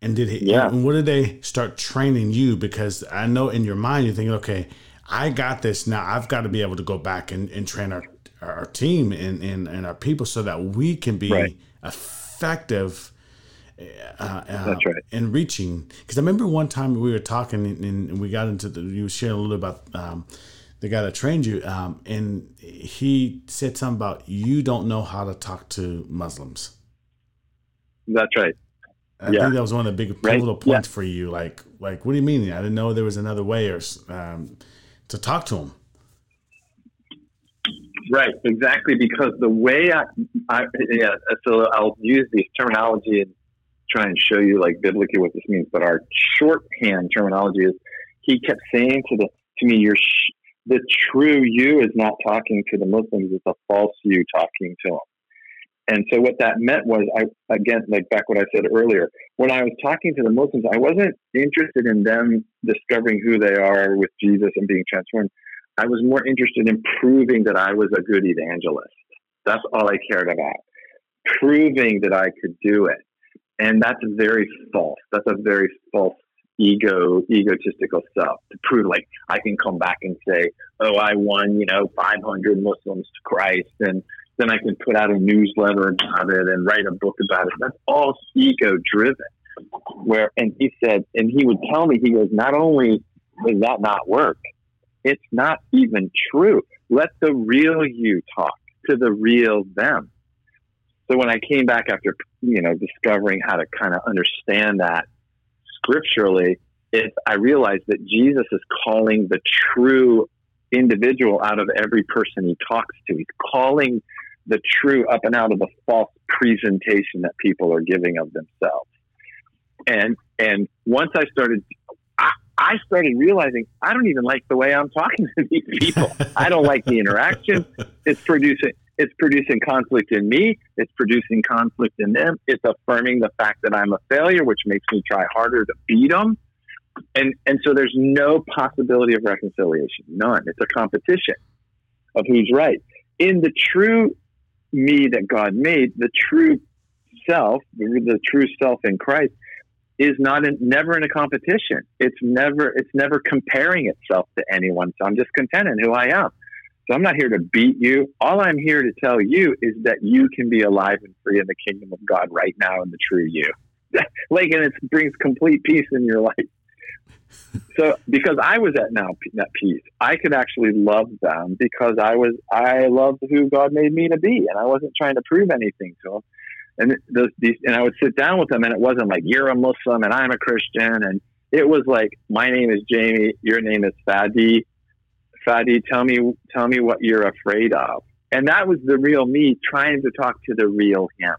And did he? Yeah. And what did they start training you? Because I know in your mind you're thinking, okay, I got this now. I've got to be able to go back and, and train our our team and, and, and our people so that we can be right. effective. Uh, uh, right. In reaching, because I remember one time we were talking and, and we got into the. You were sharing a little about um, the guy that trained you, um, and he said something about you don't know how to talk to Muslims. That's right. I yeah. think that was one of the big pivotal right? points yeah. for you. Like, like, what do you mean? I didn't know there was another way or um, to talk to them. Right, exactly. Because the way I, I, yeah, so I'll use this terminology and try and show you like biblically what this means. But our shorthand terminology is, he kept saying to the to me, "You're the true you is not talking to the Muslims; it's a false you talking to them." And so what that meant was, I again, like back what I said earlier, when I was talking to the Muslims, I wasn't interested in them discovering who they are with Jesus and being transformed. I was more interested in proving that I was a good evangelist. That's all I cared about. Proving that I could do it. And that's very false. That's a very false ego, egotistical self to prove like I can come back and say, oh, I won, you know, 500 Muslims to Christ and then I can put out a newsletter about it and write a book about it. That's all ego driven. where, and he said, and he would tell me, he goes, not only does that not work, it's not even true. Let the real you talk to the real them. So when I came back after, you know, discovering how to kind of understand that scripturally, it, I realized that Jesus is calling the true individual out of every person he talks to. He's calling the true up and out of the false presentation that people are giving of themselves. And and once I started I, started realizing I don't even like the way I'm talking to these people. I don't like the interaction. It's producing it's producing conflict in me. It's producing conflict in them. It's affirming the fact that I'm a failure, which makes me try harder to beat them. And and so there's no possibility of reconciliation. None. It's a competition of who's right. In the true me that God made, the true self, the true self in Christ, is not in, never in a competition. It's never it's never comparing itself to anyone. So I'm just content in who I am. So I'm not here to beat you. All I'm here to tell you is that you can be alive and free in the kingdom of God right now in the true you. <laughs> like and it brings complete peace in your life. so because I was at now that peace, I could actually love them because I was I loved who God made me to be, and I wasn't trying to prove anything to them. And those, these, and I would sit down with them, and it wasn't like you're a Muslim and I'm a Christian, and it was like my name is Jamie, your name is Fadi. Fadi, tell me tell me what you're afraid of, and that was the real me trying to talk to the real him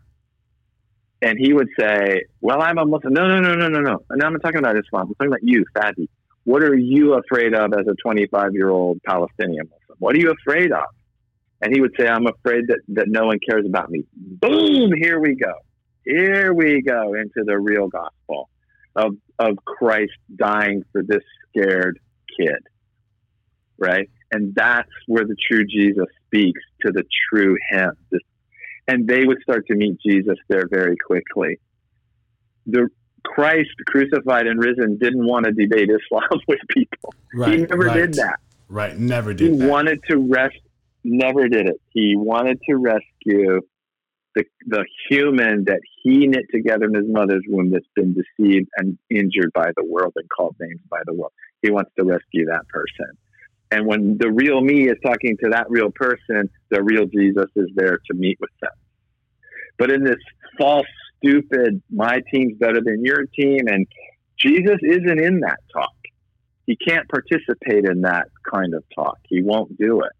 and he would say, "Well, I'm a Muslim." No, no, no, no, no, no. And I'm not talking about Islam. I'm talking about you, Fadi. What are you afraid of as a 25 year old Palestinian Muslim? What are you afraid of? And he would say, "I'm afraid that that no one cares about me." Boom! Here we go. Here we go into the real gospel of of Christ dying for this scared kid, right? And that's where the true Jesus speaks to the true him, and they would start to meet Jesus there very quickly. The Christ crucified and risen didn't want to debate Islam <laughs> with people. Right, he never right. did that. Right, never did. He that. wanted to rest. Never did it. He wanted to rescue the the human that he knit together in his mother's womb that's been deceived and injured by the world and called names by the world. He wants to rescue that person. And when the real me is talking to that real person, the real Jesus is there to meet with them. But in this false, stupid, my team's better than your team, and Jesus isn't in that talk. He can't participate in that kind of talk. He won't do it.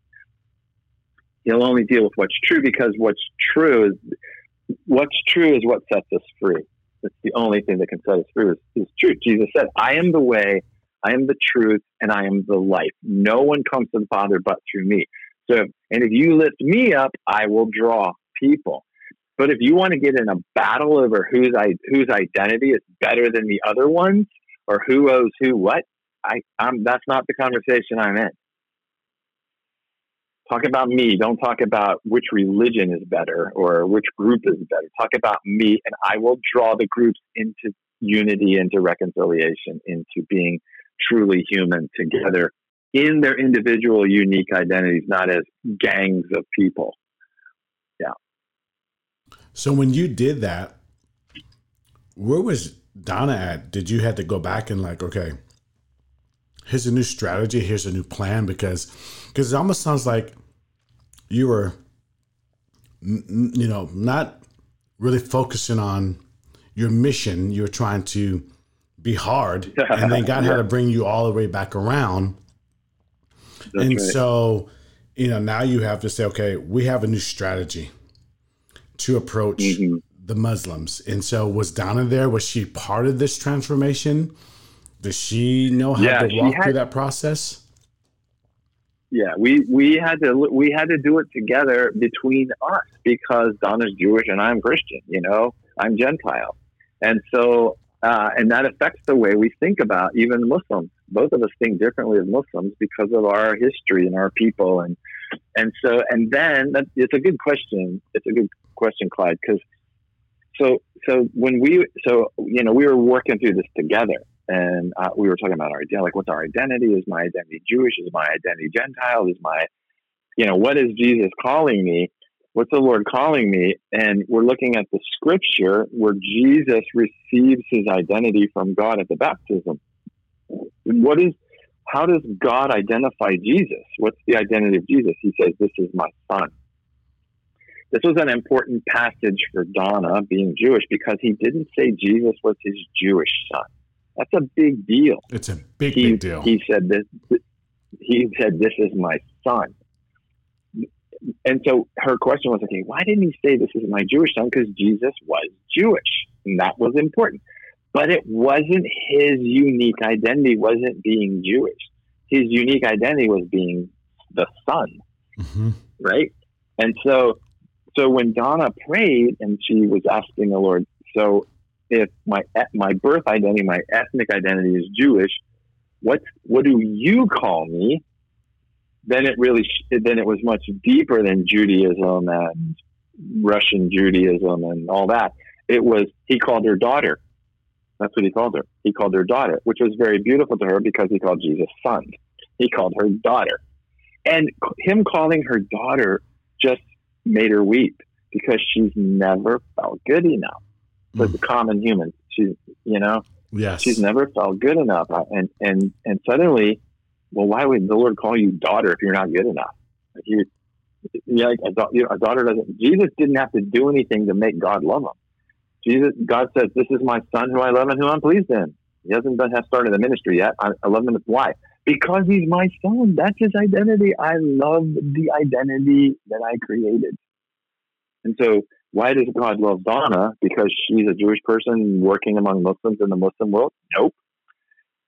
He'll only deal with what's true because what's true is what's true is what sets us free. It's the only thing that can set us free is, is truth. Jesus said, I am the way, I am the truth, and I am the life. No one comes to the Father but through me. So, and if you lift me up, I will draw people. But if you want to get in a battle over whose whose identity is better than the other ones, or who owes who what, I I'm, that's not the conversation I'm in. Talk about me. Don't talk about which religion is better or which group is better. Talk about me, and I will draw the groups into unity, into reconciliation, into being truly human together in their individual unique identities, not as gangs of people. Yeah. So when you did that, where was Donna at? Did you have to go back and like, okay, here's a new strategy, here's a new plan? Because because it almost sounds like you were, you know, not really focusing on your mission. You were trying to be hard, <laughs> and then God yeah. had to bring you all the way back around. That's and right. so, you know, now you have to say, okay, we have a new strategy to approach mm-hmm. the Muslims. And so, was Donna there? Was she part of this transformation? Does she know how yeah, to walk had, through that process? Yeah, we we had to we had to do it together between us because Donna's Jewish and I'm Christian. You know, I'm Gentile, and so uh, and that affects the way we think about even Muslims. Both of us think differently as Muslims because of our history and our people, and and so and then that, it's a good question. It's a good question, Clyde, because so so when we so you know we were working through this together, and uh, we were talking about our like what's our identity? Is my identity Jewish? Is my identity Gentile? Is my you know what is Jesus calling me? what's the Lord calling me? And we're looking at the scripture where Jesus receives his identity from God at the baptism. What is, how does God identify Jesus? What's the identity of Jesus? He says, This is my son. This was an important passage for Donna, being Jewish, because he didn't say Jesus was his Jewish son. That's a big deal. It's a big, he, big deal. He said this. He said, "This is my son." And so her question was, "Okay, why didn't he say this is my Jewish son?" Because Jesus was Jewish, and that was important. But it wasn't his unique identity. Wasn't being Jewish. His unique identity was being the son, mm-hmm. right? And so so when Donna prayed and she was asking the Lord, so if my my birth identity, my ethnic identity is Jewish, what what do you call me? Then it really then it was much deeper than Judaism and Russian Judaism and all that. It was he called her daughter. That's what he called her. He called her daughter, which was very beautiful to her because he called Jesus son. He called her daughter, and him calling her daughter just made her weep because she's never felt good enough for mm. the common human. She's, you know, yes, she's never felt good enough, and and and suddenly, well, why would the Lord call you daughter if you're not good enough? If you, yeah, like a, you know, a daughter doesn't. Jesus didn't have to do anything to make God love him. Jesus, God says, "This is my son, who I love and who I'm pleased in." He hasn't done, have started the ministry yet. I, I love him. Why? Because he's my son. That's his identity. I love the identity that I created. And so, why does God love Donna? Because she's a Jewish person working among Muslims in the Muslim world? Nope.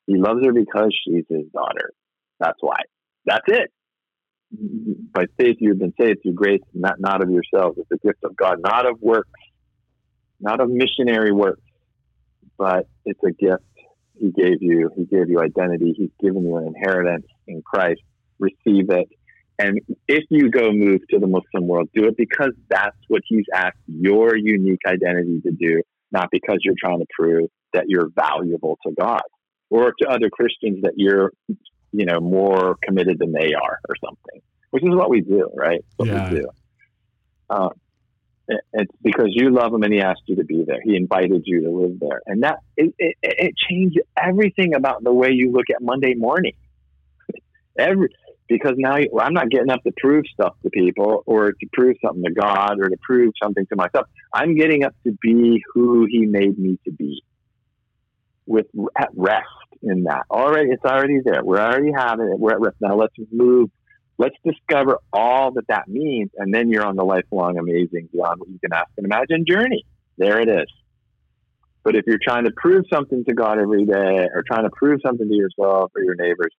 He loves her because she's his daughter. That's why. That's it. By faith you've been saved through grace, not not of yourselves. It's a gift of God, not of works, not of missionary works, but it's a gift He gave you. He gave you identity. He's given you an inheritance in Christ. Receive it and if you go move to the Muslim world, do it because that's what he's asked your unique identity to do, not because you're trying to prove that you're valuable to God or to other Christians that you're, you know, more committed than they are or something, which is what we do, right? What yeah. we do. Uh, it's because you love him and he asked you to be there. He invited you to live there. And that, it, it, it changed everything about the way you look at Monday morning. <laughs> Every, because now I'm not getting up to prove stuff to people or to prove something to God or to prove something to myself. I'm getting up to be who He made me to be, with at rest in that. Already, it's already there. We're already have it. We're at rest now. Let's move. Let's discover all that that means, and then you're on the lifelong, amazing, beyond what you can ask and imagine journey. There it is. But if you're trying to prove something to God every day, or trying to prove something to yourself or your neighbors,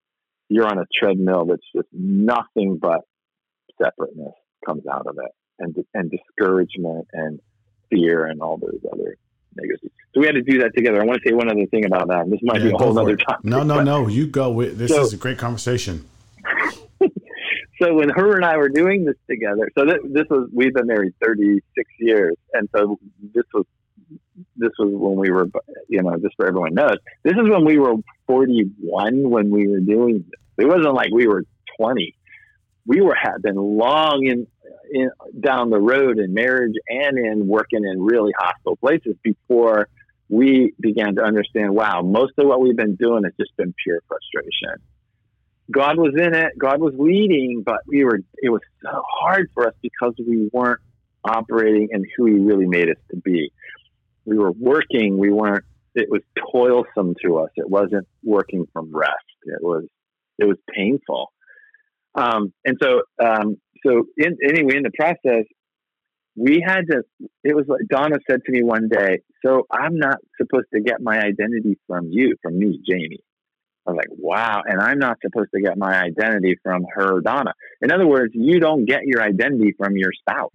you're on a treadmill that's just nothing but separateness comes out of it and and discouragement and fear and all those other negatives. So we had to do that together. I want to say one other thing about that. This might yeah, be a whole other time. No, no, no. You go. With, this so, is a great conversation. <laughs> so when her and I were doing this together, so this, this was we've been married 36 years, and so this was this was when we were, you know, just for everyone knows, this is when we were 41 when we were doing this. It wasn't like we were 20. We were had been long in, in down the road in marriage and in working in really hostile places before we began to understand. Wow, most of what we've been doing has just been pure frustration. God was in it. God was leading, but we were. It was so hard for us because we weren't operating in who He really made us to be. We were working. We weren't. It was toilsome to us. It wasn't working from rest. It was it was painful. Um, and so, um, so in, anyway, in the process, we had to, it was like Donna said to me one day, so I'm not supposed to get my identity from you, from me, Jamie. I was like, wow. And I'm not supposed to get my identity from her, Donna. In other words, you don't get your identity from your spouse.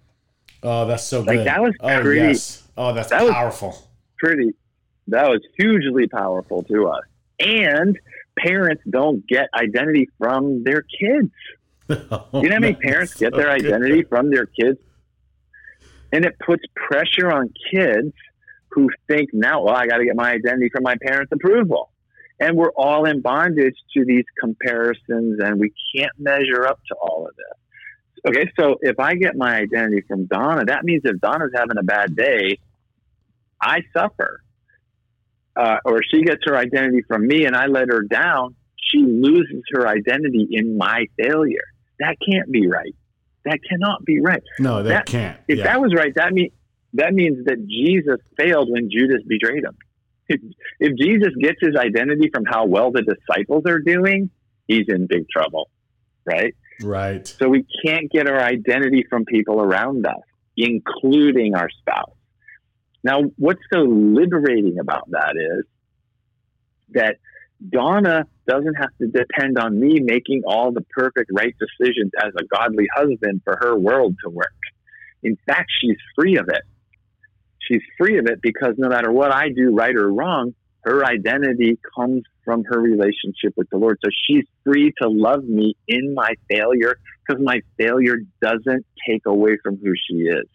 Oh, that's so good. Like that was oh, pretty. Yes. Oh, that's that powerful. pretty. That was hugely powerful to us. And parents don't get identity from their kids. oh, <laughs> you know how many parents get so their identity good. from their kids? And it puts pressure on kids who think now, well, I got to get my identity from my parents' approval. And we're all in bondage to these comparisons, and we can't measure up to all of this. Okay, so if I get my identity from Donna, that means if Donna's having a bad day, I suffer. Uh, or she gets her identity from me and I let her down, she loses her identity in my failure. That can't be right. That cannot be right. No, that, that can't. If yeah. that was right, that means that means that Jesus failed when Judas betrayed him. If, if Jesus gets his identity from how well the disciples are doing, he's in big trouble, right? Right. So we can't get our identity from people around us, including our spouse. Now, what's so liberating about that is that Donna doesn't have to depend on me making all the perfect right decisions as a godly husband for her world to work. In fact, she's free of it. She's free of it because no matter what I do, right or wrong, her identity comes from her relationship with the Lord. So she's free to love me in my failure because my failure doesn't take away from who she is.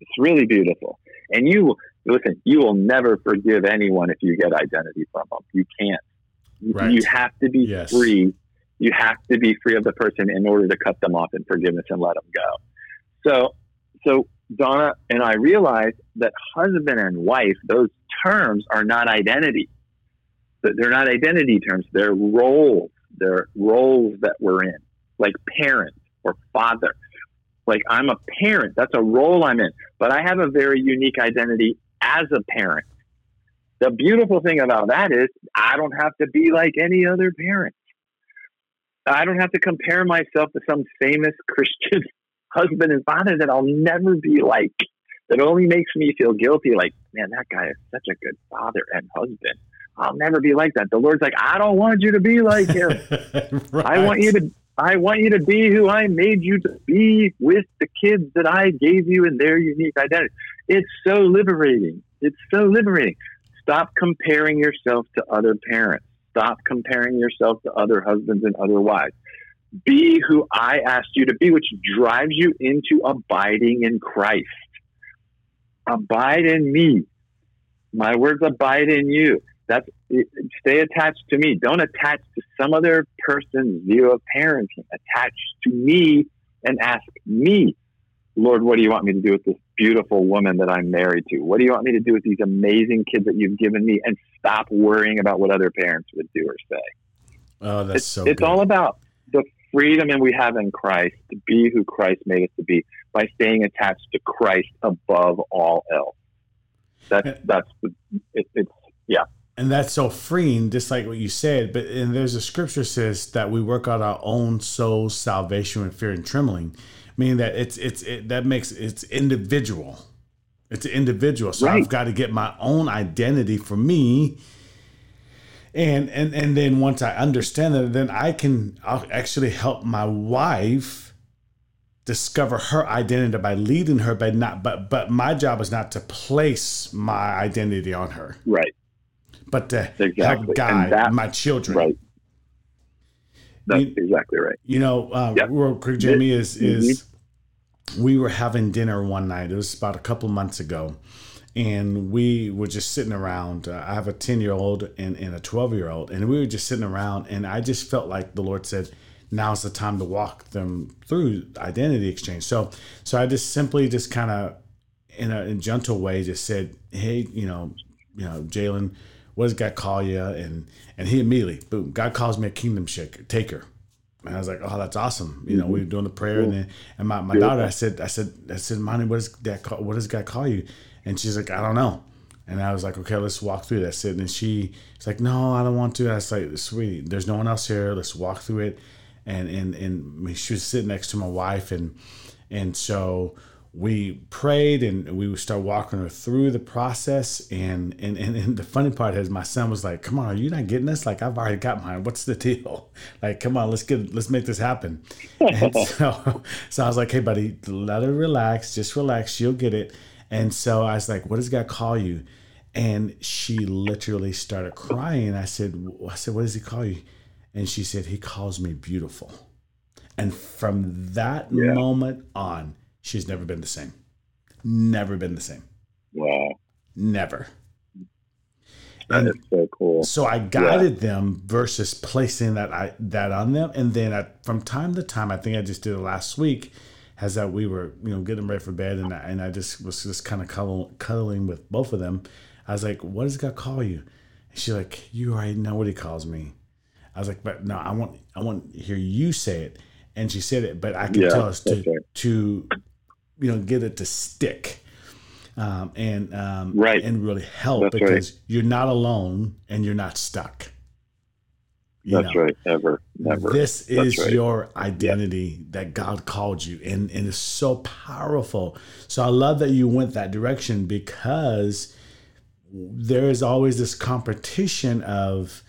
It's really beautiful. And you, listen, you will never forgive anyone if you get identity from them. You can't. Right. You have to be yes. free. You have to be free of the person in order to cut them off in forgiveness and let them go. So, so Donna and I realized that husband and wife, those terms are not identity. They're not identity terms. They're roles. They're roles that we're in, like parent or father. Like I'm a parent. That's a role I'm in. But I have a very unique identity as a parent. The beautiful thing about that is I don't have to be like any other parent. I don't have to compare myself to some famous <laughs> Christian husband and father that I'll never be like. That only makes me feel guilty. Like, man, that guy is such a good father and husband. I'll never be like that. The Lord's like, I don't want you to be like him. <laughs> right. I want you to I want you to be who I made you to be with the kids that I gave you and their unique identity. It's so liberating. It's so liberating. Stop comparing yourself to other parents. Stop comparing yourself to other husbands and other wives. Be who I asked you to be, which drives you into abiding in Christ. Abide in me. My words abide in you. That's stay attached to me. Don't attach to some other person's view of parenting. Attach to me and ask me, Lord, what do you want me to do with this beautiful woman that I'm married to? What do you want me to do with these amazing kids that you've given me? And stop worrying about what other parents would do or say. Oh, that's it's, so. It's good. all about the freedom and we have in Christ to be who Christ made us to be by staying attached to Christ above all else. That's that's the, it, it's yeah. And that's so freeing, just like what you said. But and there's a scripture says that we work out our own soul's salvation with fear and trembling, meaning that it's it's it, that makes it's individual. It's individual. So right. I've got to get my own identity for me and and and then once I understand that, then I can I'll actually help my wife discover her identity by leading her, but not but but my job is not to place my identity on her, right? But to exactly. help guide that, my children, right? That's you, exactly right. You know, uh, yep. real quick, Jamie is is mm-hmm. we were having dinner one night. It was about a couple months ago and we were just sitting around. Uh, I have a 10 year old and, and a 12 year old, and we were just sitting around, and I just felt like the Lord said, now's the time to walk them through identity exchange. So, so I just simply just kind of in a, in a gentle way just said, hey, you know, you know, Jalen, what does God call you? And and he immediately, boom, God calls me a kingdom shaker, taker. And I was like, oh, that's awesome. You know, mm-hmm. we were doing the prayer, cool. and then, and my, my daughter, I said, I said, I said, Monty, what does that call, what does God call you? And she's like, I don't know. And I was like, okay, let's walk through that. Sitting and she, she's like, no, I don't want to. I was like, sweetie, there's no one else here. Let's walk through it. And and and she was sitting next to my wife, and and so we prayed and we would start walking her through the process. And, and and and the funny part is, my son was like, "Come on, are you not getting this? Like, I've already got mine. What's the deal? <laughs> Like, come on, let's get let's make this happen." and <laughs> so <laughs> so I was like, "Hey, buddy, let her relax. Just relax. She'll get it." And so I was like, what does God call you? And she literally started crying. I said, I said, what does he call you? And she said, he calls me beautiful. And from that yeah. moment on, she's never been the same. Never been the same. Wow. Never. And That is so cool. So I guided yeah. them versus placing that I that on them, and then I, from time to time, I think I just did it last week, as that we were you know getting ready for bed, and I, and I just was just kind of cuddling, cuddling with both of them. I was like, "What does God call you?" And she's like, "You already know what He calls me." I was like, "But no, I want I want to hear you say it." And she said it, but I can yeah, tell us to right. to you know get it to stick um, and um, right. and really help That's because right. you're not alone and you're not stuck. You That's know, right. Never, never. This is right. your identity yeah. that God called you, and and it's so powerful. So I love that you went that direction because there is always this competition of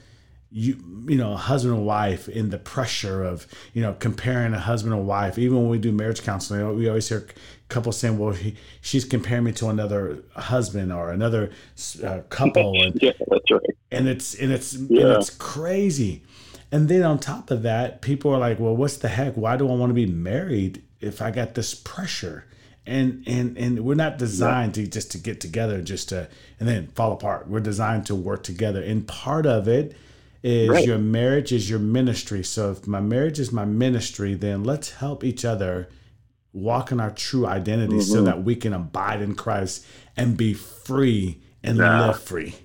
you you know husband and wife in the pressure of you know comparing a husband and wife even when we do marriage counseling we always hear couples saying well he, she's comparing me to another husband or another uh, couple <laughs> and, yeah, that's right. and it's and it's yeah. and it's crazy and then on top of that people are like well what's the heck why do i want to be married if i got this pressure and and and we're not designed yeah. to just to get together just to and then fall apart we're designed to work together and part of it is right. your marriage is your ministry. So if my marriage is my ministry, then let's help each other walk in our true identity mm-hmm. so that we can abide in Christ and be free and yeah. live free.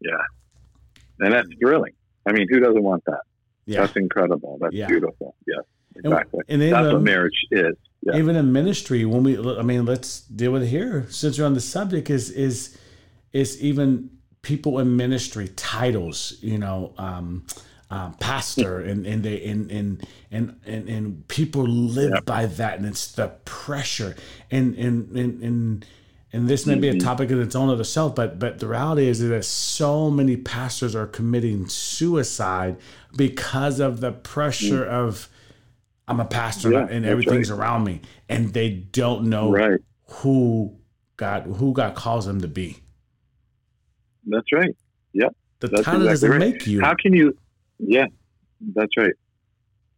Yeah. And that's thrilling. I mean, who doesn't want that? Yeah. That's incredible. That's yeah. beautiful. Yes, exactly. And, and that's what marriage is. Yeah. Even in ministry, when we, I mean, let's deal with it here. Since we're on the subject, is is is even people in ministry titles, you know, um, um, pastor, and and they and and and and, and people live yep. by that, and it's the pressure, and and and and. And this may be a mm-hmm. topic in its own of itself, but but the reality is that so many pastors are committing suicide because of the pressure mm. of I'm a pastor yeah, and everything's right. around me, and they don't know right. who God who God calls them to be. That's right. Yep. The that's title exactly doesn't right. make you. How can you? Yeah, that's right.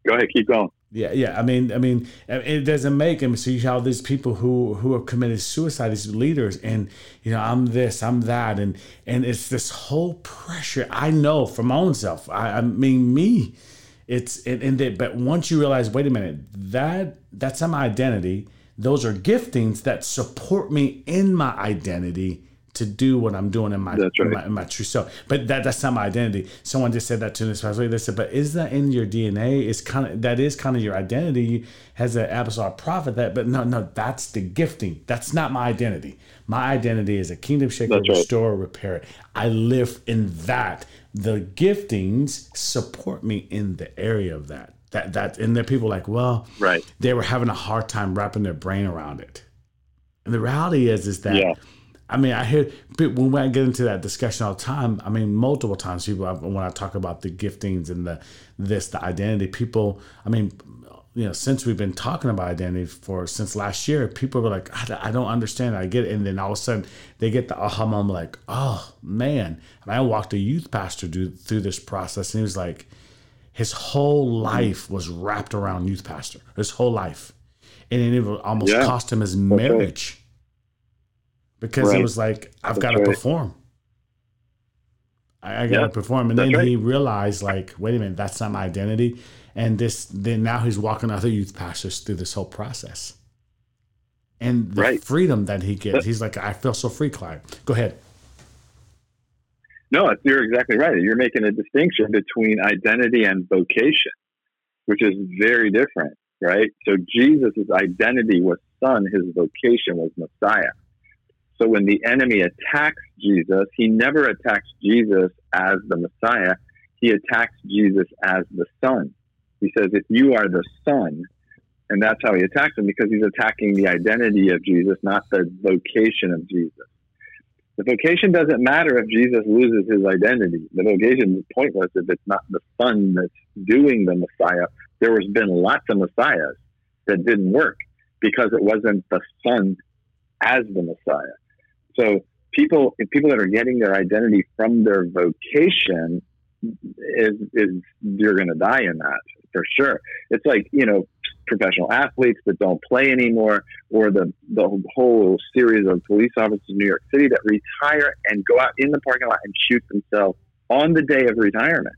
Go ahead, keep going. Yeah, yeah. I mean, I mean, it doesn't make them. So you have these people who who have committed suicide, these leaders, and you know, I'm this, I'm that, and and it's this whole pressure. I know from my own self. I, I mean, me. It's and, and it, but once you realize, wait a minute, that that's not my identity. Those are giftings that support me in my identity to do what I'm doing in my, right. in, my in my true self. But that that's not my identity. Someone just said that to me this past week. They said, but is that in your DNA? Is kind of that is kind of your identity as an apostolic prophet. That, but no, no, that's the gifting. That's not my identity. My identity is a kingdom shaker, that's restore, right. repair. I live in that. The giftings support me in the area of that. That that and there are people like, well, right. They were having a hard time wrapping their brain around it. And the reality is, is that. Yeah I mean, I hear when I get into that discussion all the time. I mean, multiple times people when I talk about the giftings and the this, the identity, people. I mean, you know, since we've been talking about identity for since last year, people were like, I, I don't understand. I get it, and then all of a sudden they get the aha moment, like, oh man. And I walked a youth pastor do, through this process, and he was like, his whole life was wrapped around youth pastor. His whole life, and it almost yeah. cost him his marriage because right. it was like I've got to right. perform. I, I got to yeah. perform, and that's then right. he realized, like, wait a minute, that's not my identity. And this, then now he's walking other youth pastors through this whole process, and the freedom that he gets. he's like, I feel so free, Clyde. Go ahead. No, you're exactly right. You're making a distinction between identity and vocation, which is very different, right? So Jesus' identity was Son, his vocation was Messiah. So when the enemy attacks Jesus, he never attacks Jesus as the Messiah. He attacks Jesus as the Son. He says, if you are the Son, and that's how he attacks him because he's attacking the identity of Jesus, not the vocation of Jesus. The vocation doesn't matter if Jesus loses his identity. The vocation is pointless if it's not the Son that's doing the Messiah. There has been lots of Messiahs that didn't work because it wasn't the Son as the Messiah. So people people that are getting their identity from their vocation is is you're going to die in that for sure. It's like you know professional athletes that don't play anymore, or the, the whole series of police officers in New York City that retire and go out in the parking lot and shoot themselves on the day of retirement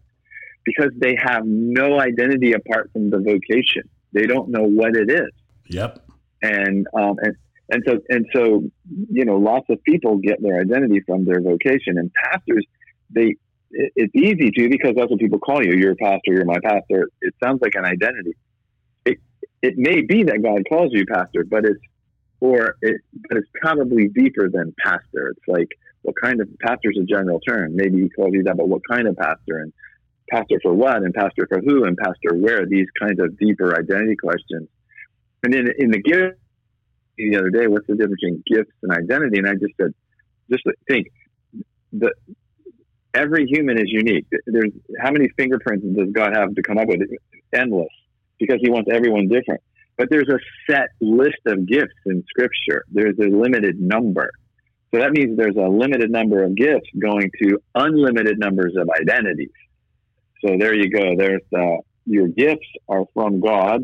because they have no identity apart from the vocation. They don't know what it is. Yep. And um, and and so and so you know, lots of people get their identity from their vocation, and pastors they it's easy to because that's what people call you. You're a pastor. You're my pastor. It sounds like an identity. It it may be that God calls you pastor, but it's or it but it's probably deeper than pastor. It's like what kind of pastor is a general term. Maybe he calls you that, but what kind of pastor and pastor for what and pastor for who and pastor where? These kinds of deeper identity questions. And in in the gift the other day, what's the difference between gifts and identity? And I just said, just think the every human is unique. There's how many fingerprints does God have to come up with? Endless, because He wants everyone different. But there's a set list of gifts in Scripture. There's a limited number. So that means there's a limited number of gifts going to unlimited numbers of identities. So there you go. There's your gifts are from God,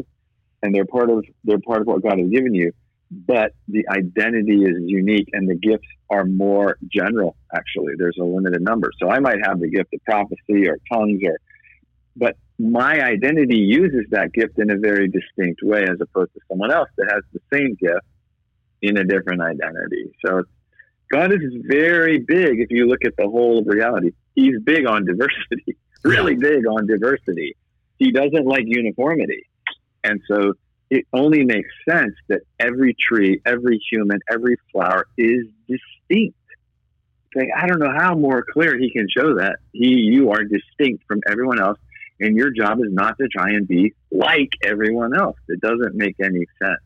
and they're part of they're part of what God has given you but the identity is unique and the gifts are more general actually. There's a limited number. So i might have the gift of prophecy or tongues or but my identity uses that gift in a very distinct way as opposed to someone else that has the same gift in a different identity. So god is very big if you look at the whole of reality. He's big on diversity <laughs> really big on diversity. He doesn't like uniformity. And so it only makes sense that every tree, every human, every flower is distinct. Like, I don't know how more clear he can show that he, you are distinct from everyone else, and your job is not to try and be like everyone else. It doesn't make any sense.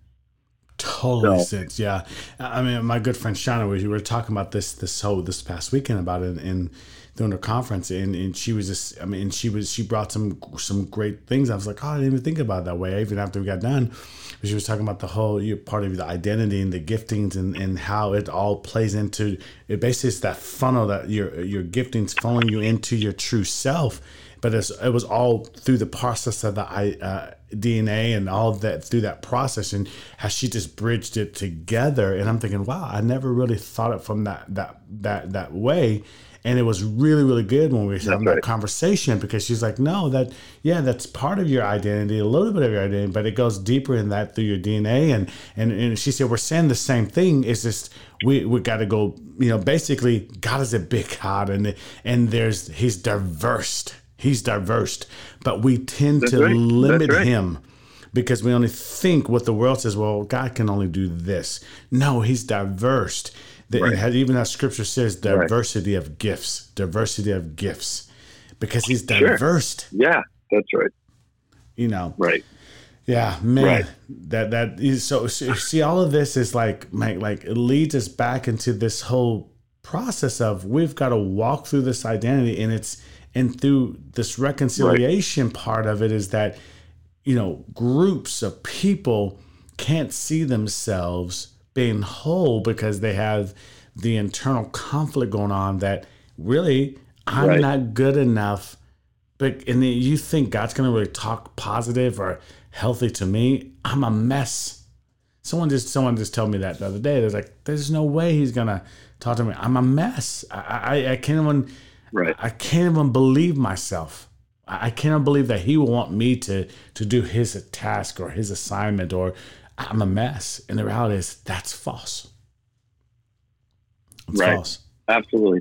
Totally so, sense, yeah. I mean, my good friend Shauna, we were talking about this this whole this past weekend about it, and during her conference and, and she was just I mean she was she brought some some great things. I was like, oh, I didn't even think about it that way. Even after we got done, she was talking about the whole you part of the identity and the giftings and, and how it all plays into it. Basically, it's that funnel that your your giftings funneling you into your true self. But it was all through the process of the uh, DNA and all that through that process, and how she just bridged it together. And I'm thinking, wow, I never really thought it from that that that that way and it was really really good when we were having right. that conversation because she's like no that yeah that's part of your identity a little bit of your identity but it goes deeper in that through your dna and and, and she said we're saying the same thing it's just we we got to go you know basically god is a big god and and there's he's diverse he's diverse but we tend that's to right. limit right. him because we only think what the world says well god can only do this no he's diverse the, right. even that scripture says diversity right. of gifts, diversity of gifts, because he's diverse. Sure. Yeah, that's right. You know, right. Yeah, man, right. that that is so, so. See, all of this is like, like, like it leads us back into this whole process of we've got to walk through this identity, and it's and through this reconciliation right. part of it is that you know groups of people can't see themselves being whole because they have the internal conflict going on that really I'm right. not good enough. But and then you think God's gonna really talk positive or healthy to me? I'm a mess. Someone just someone just told me that the other day. There's like, there's no way he's gonna talk to me. I'm a mess. I I, I can't even right. I can't even believe myself. I can't believe that he will want me to to do his task or his assignment or I'm a mess. And the reality is that's false. It's right. false. Absolutely.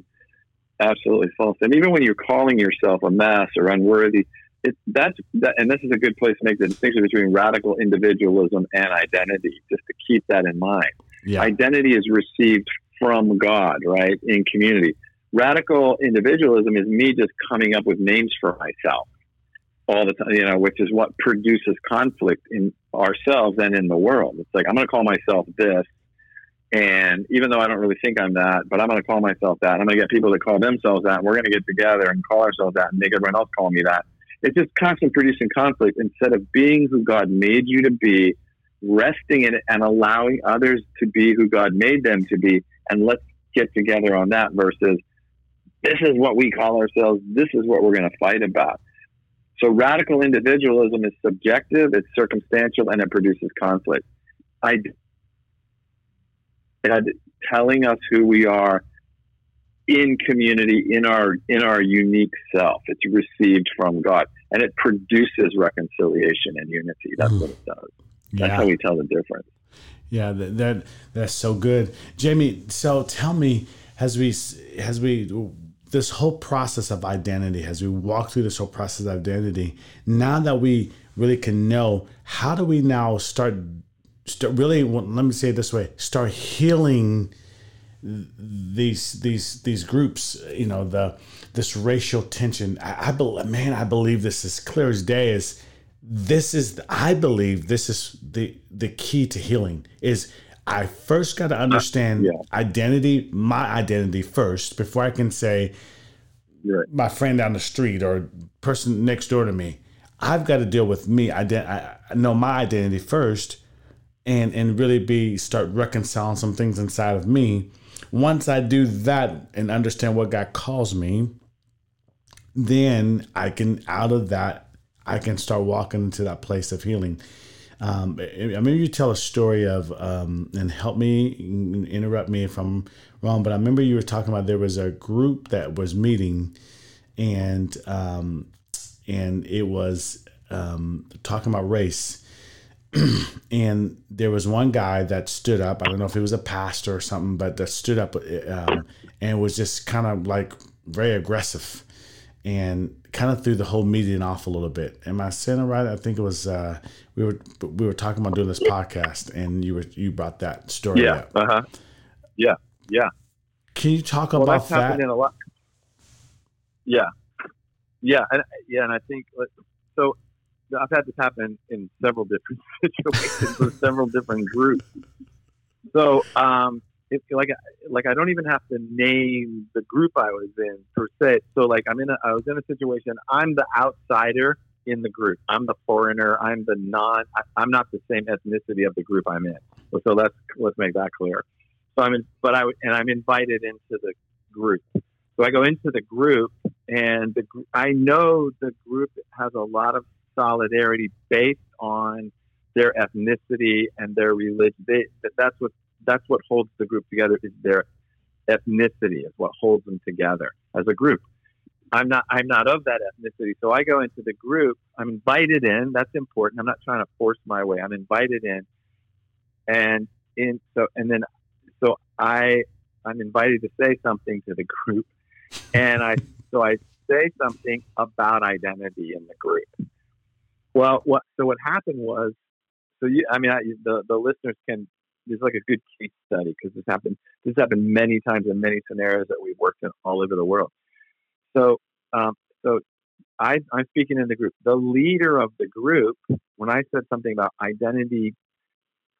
Absolutely false. And even when you're calling yourself a mess or unworthy, it, that's that, and this is a good place to make the distinction between radical individualism and identity, just to keep that in mind. Yeah. Identity is received from God, right, in community. Radical individualism is me just coming up with names for myself all the time, you know, which is what produces conflict in ourselves and in the world. It's like, I'm going to call myself this. And even though I don't really think I'm that, but I'm going to call myself that. I'm going to get people to call themselves that. And we're going to get together and call ourselves that and make everyone else call me that. It's just constant producing conflict instead of being who God made you to be, resting in it and allowing others to be who God made them to be. And let's get together on that versus this is what we call ourselves. This is what we're going to fight about So radical individualism is subjective, it's circumstantial, and it produces conflict. I telling us who we are in community, in our in our unique self. It's received from God, and it produces reconciliation and unity. That's mm. what it does. That's yeah. how we tell the difference. Yeah, that, that that's so good, Jamie. So tell me, as we as we this whole process of identity, as we walk through this whole process of identity, now that we really can know, how do we now start start really? Let me say it this way: start healing these these these groups you know the this racial tension i, I man i believe this is clear as day is this is i believe this is the the key to healing is i first got to understand uh, yeah. identity my identity first before i can say right. my friend down the street or person next door to me i've got to deal with me I, I know my identity first and and really be start reconciling some things inside of me once I do that and understand what God calls me, then I can out of that I can start walking into that place of healing. Um, I mean, you tell a story of, um, and help me interrupt me if I'm wrong, but I remember you were talking about there was a group that was meeting, and um, and it was um, talking about race, <clears throat> and there was one guy that stood up. I don't know if he was a pastor or something, but that stood up um, and was just kind of like very aggressive and kind of threw the whole meeting off a little bit. Am I saying it right? I think it was uh, we were we were talking about doing this podcast, and you were you brought that story yeah, up. Uh huh. Yeah. Yeah. Can you talk well, about that? In a lot. Yeah. Yeah. And, yeah. And I think so. I've had this happen in several different <laughs> situations with several different groups. So, um, like, like I don't even have to name the group I was in per se. So, like, I'm in a, I was in a situation. I'm the outsider in the group. I'm the foreigner. I'm the non. I, am not the same ethnicity of the group I'm in. So let's let's make that clear. So I'm in, but I and I'm invited into the group. So I go into the group, and the I know the group has a lot of solidarity based on their ethnicity and their religion. They, that's what that's what holds the group together is their ethnicity is what holds them together as a group. I'm not I'm not of that ethnicity, so I go into the group. I'm invited in. That's important. I'm not trying to force my way. I'm invited in, and in so and then so I I'm invited to say something to the group, and I so I say something about identity in the group. Well, what so what happened was, so you, I mean, I, the the listeners can. It's like a good case study because this happened. This happened many times in many scenarios that we've worked in all over the world. So, um, so I, I'm speaking in the group. The leader of the group, when I said something about identity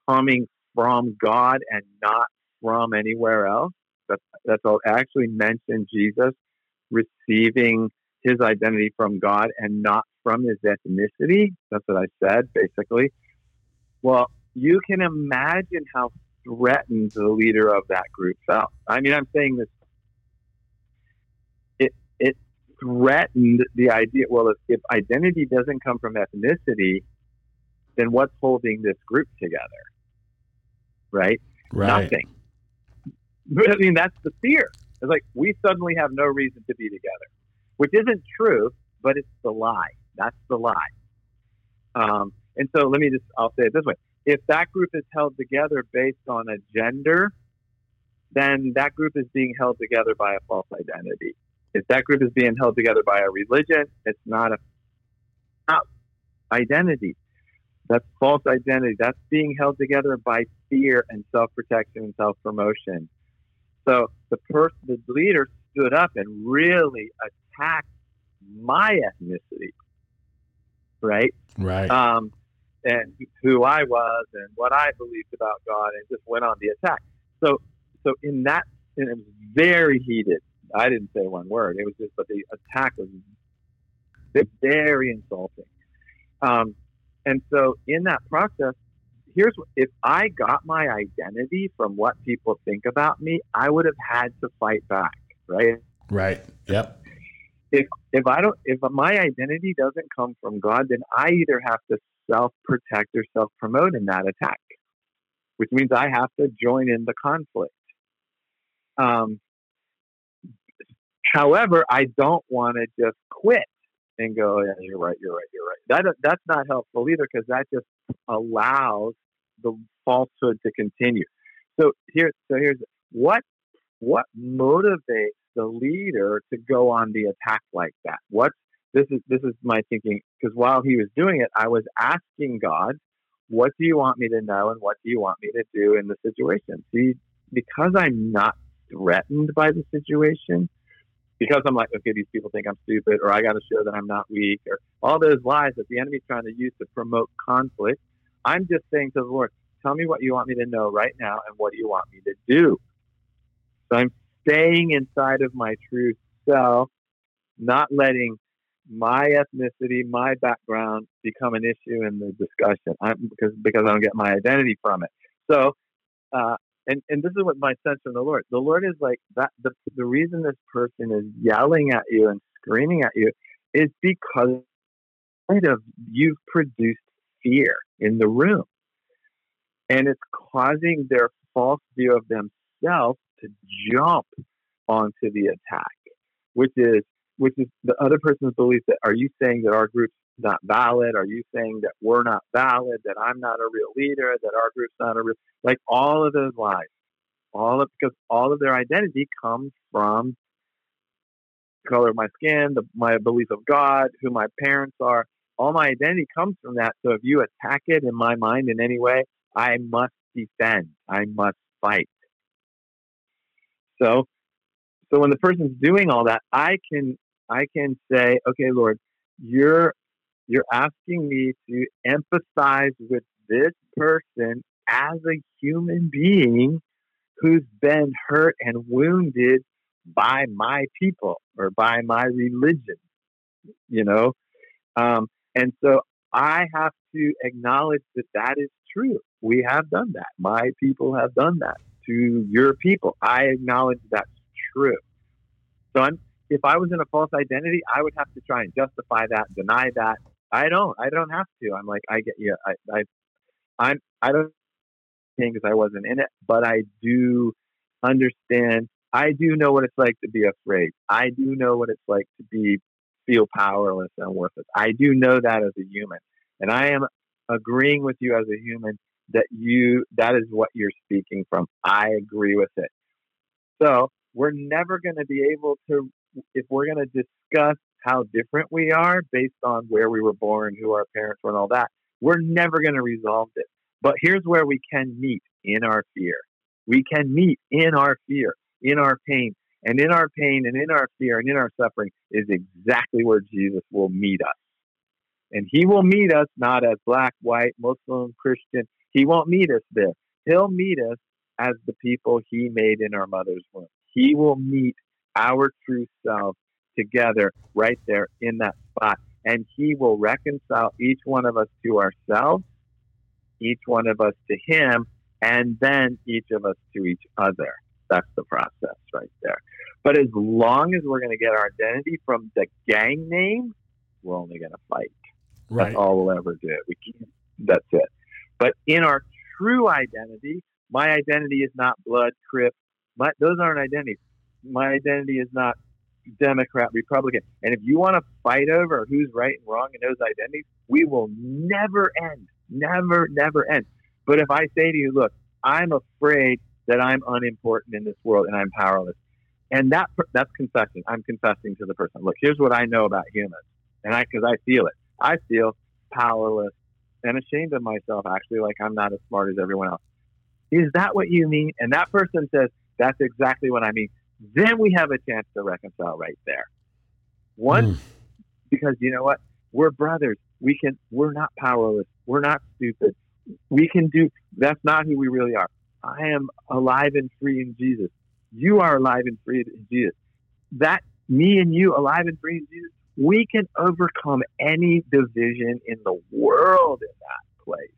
coming from God and not from anywhere else, that's, that's all. Actually mentioned Jesus receiving his identity from God and not from his ethnicity. That's what I said, basically. Well, you can imagine how threatened the leader of that group felt. I mean, I'm saying this. It it threatened the idea. Well, if, if identity doesn't come from ethnicity, then what's holding this group together? Right? Right. Nothing. I mean, that's the fear. It's like we suddenly have no reason to be together, which isn't true, but it's the lie. That's the lie. Um, and so let me just, I'll say it this way. If that group is held together based on a gender, then that group is being held together by a false identity. If that group is being held together by a religion, it's not a not identity. That's false identity. That's being held together by fear and self protection and self promotion. So the person, the leader stood up and really attacked my ethnicity right? Right. Um, and who I was and what I believed about God, and just went on the attack. So, so in that, it was very heated. I didn't say one word. It was just, but the attack was very insulting. Um, and so, in that process, here's what, if I got my identity from what people think about me, I would have had to fight back, right? Right. Yep. If if I don't if my identity doesn't come from God, then I either have to self protect or self promote in that attack, which means I have to join in the conflict. Um, however, I don't want to just quit and go, yeah, you're right, you're right, you're right. That that's not helpful either because that just allows the falsehood to continue. So here, so here's what what motivates the leader to go on the attack like that? What this is this is my thinking because while he was doing it, I was asking God, "What do you want me to know, and what do you want me to do in the situation?" See, because I'm not threatened by the situation, because I'm like, okay, these people think I'm stupid, or I got to show that I'm not weak, or all those lies that the enemy's trying to use to promote conflict. I'm just saying to the Lord, tell me what you want me to know right now, and what do you want me to do? So I'm staying inside of my true self, not letting my ethnicity, my background become an issue in the discussion I'm, because because I don't get my identity from it. So, uh, and and this is what my sense from the Lord. The Lord is like that. The the reason this person is yelling at you and screaming at you is because of you've produced fear in the room, and it's causing their false view of themselves to jump onto the attack, which is which is the other person's belief that are you saying that our group's not valid? Are you saying that we're not valid? That I'm not a real leader? That our group's not a real like all of those lies, all of because all of their identity comes from the color of my skin, the, my belief of God, who my parents are. All my identity comes from that. So if you attack it in my mind in any way, I must defend. I must fight. So, so when the person's doing all that, I can I can say, okay, Lord, you're you're asking me to empathize with this person as a human being who's been hurt and wounded by my people or by my religion, you know, um, and so I have to acknowledge that that is true. We have done that. My people have done that to your people. I acknowledge that's true. So I'm if I was in a false identity, I would have to try and justify that, deny that. I don't. I don't have to. I'm like, I get you. I, I, I'm. I don't think because I wasn't in it, but I do understand. I do know what it's like to be afraid. I do know what it's like to be feel powerless and worthless. I do know that as a human, and I am agreeing with you as a human that you that is what you're speaking from. I agree with it. So we're never going to be able to if we're going to discuss how different we are based on where we were born, who our parents were, and all that, we're never going to resolve it. But here's where we can meet in our fear. We can meet in our fear, in our pain. And in our pain and in our fear and in our suffering is exactly where Jesus will meet us. And he will meet us not as black, white, Muslim, Christian. He won't meet us there. He'll meet us as the people he made in our mother's womb. He will meet our true self together right there in that spot. And He will reconcile each one of us to ourselves, each one of us to Him, and then each of us to each other. That's the process right there. But as long as we're going to get our identity from the gang name, we're only going to fight. Right. That's all we'll ever do. We can't, that's it. But in our true identity, my identity is not blood, crip. My, those aren't identities my identity is not Democrat, Republican. And if you want to fight over who's right and wrong in those identities, we will never end. Never, never end. But if I say to you, look, I'm afraid that I'm unimportant in this world and I'm powerless. And that that's confessing. I'm confessing to the person. Look, here's what I know about humans. And I cuz I feel it. I feel powerless and ashamed of myself actually like I'm not as smart as everyone else. Is that what you mean? And that person says, that's exactly what I mean then we have a chance to reconcile right there. One, mm. because you know what? We're brothers. We can, we're not powerless. We're not stupid. We can do, that's not who we really are. I am alive and free in Jesus. You are alive and free in Jesus. That, me and you, alive and free in Jesus, we can overcome any division in the world in that place.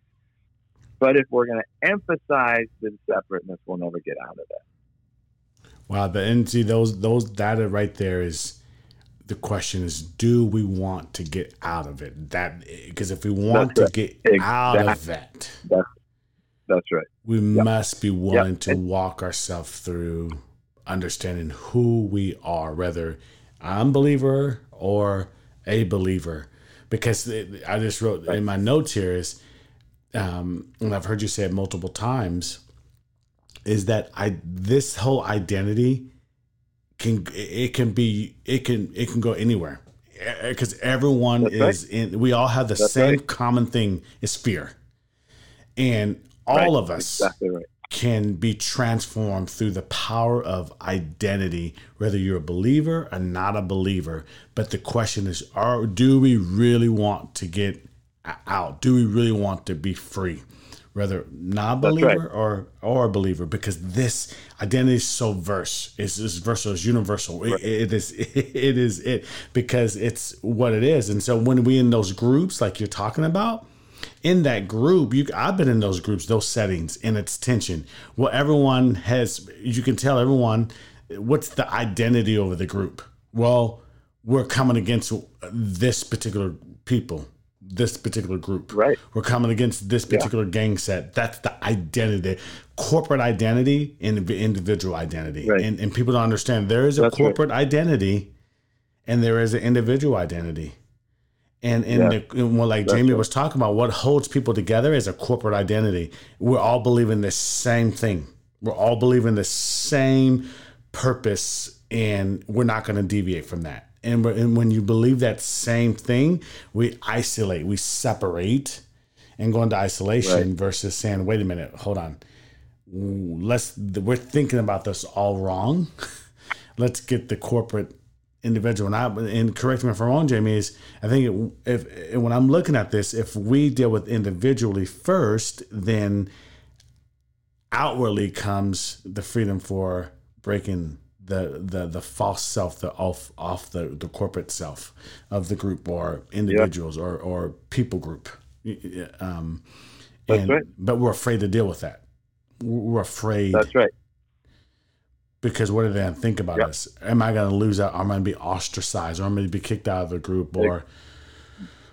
But if we're going to emphasize the separateness, we'll never get out of it. Wow, the and see those those data right there is the question is, do we want to get out of it? That because if we want That's to right. get out of that, That's that's right. we must be willing to And- walk ourselves through understanding who we are, whether unbeliever or a believer. Because it- I just wrote in my notes here is, um, and I've heard you say it multiple times, is that I this whole identity can it can be it can it can go anywhere because everyone That's is in we all have the That's same right. common thing is fear and all Right. of us Exactly right. Can be transformed through the power of identity, whether you're a believer or not a believer. But the question is, are do we really want to get out? Do we really want to be free? Whether not believer right. or or a believer, because this identity is so verse, it's, it's versatile, it's universal. It, it is <laughs> it is it because it's what it is. And so when we in those groups like you're talking about, in that group, you I've been in those groups, those settings, and it's tension. Well, everyone has you can tell everyone what's the identity over the group. Well, we're coming against this particular people, this particular group. Right. We're coming against this particular gang set. That's the identity. Corporate identity and individual identity. Right. And and people don't understand there is a That's right. corporate identity and there is an individual identity. And and, Yeah. the, and what like Jamie was talking about, what holds people together is a corporate identity. We're all believing the same thing. We're all believing the same purpose, and we're not going to deviate from that. And, we're- and when you believe that same thing, we isolate, we separate, and go into isolation Right. versus saying, "Wait a minute, hold on, let's we're thinking about this all wrong. <laughs> let's get the corporate individual. And, I, and correct me if I'm wrong, Jamie. Is I think it, if when I'm looking at this, if we deal with individually first, then outwardly comes the freedom for breaking the the the false self, the off off the the corporate self of the group or individuals or or people group. Um, That's and, right. But we're afraid to deal with that. We're afraid That's right. Because what are they think about Yep. us? Am I going to lose out? Am I going to be ostracized? Or am I going to be kicked out of the group? Or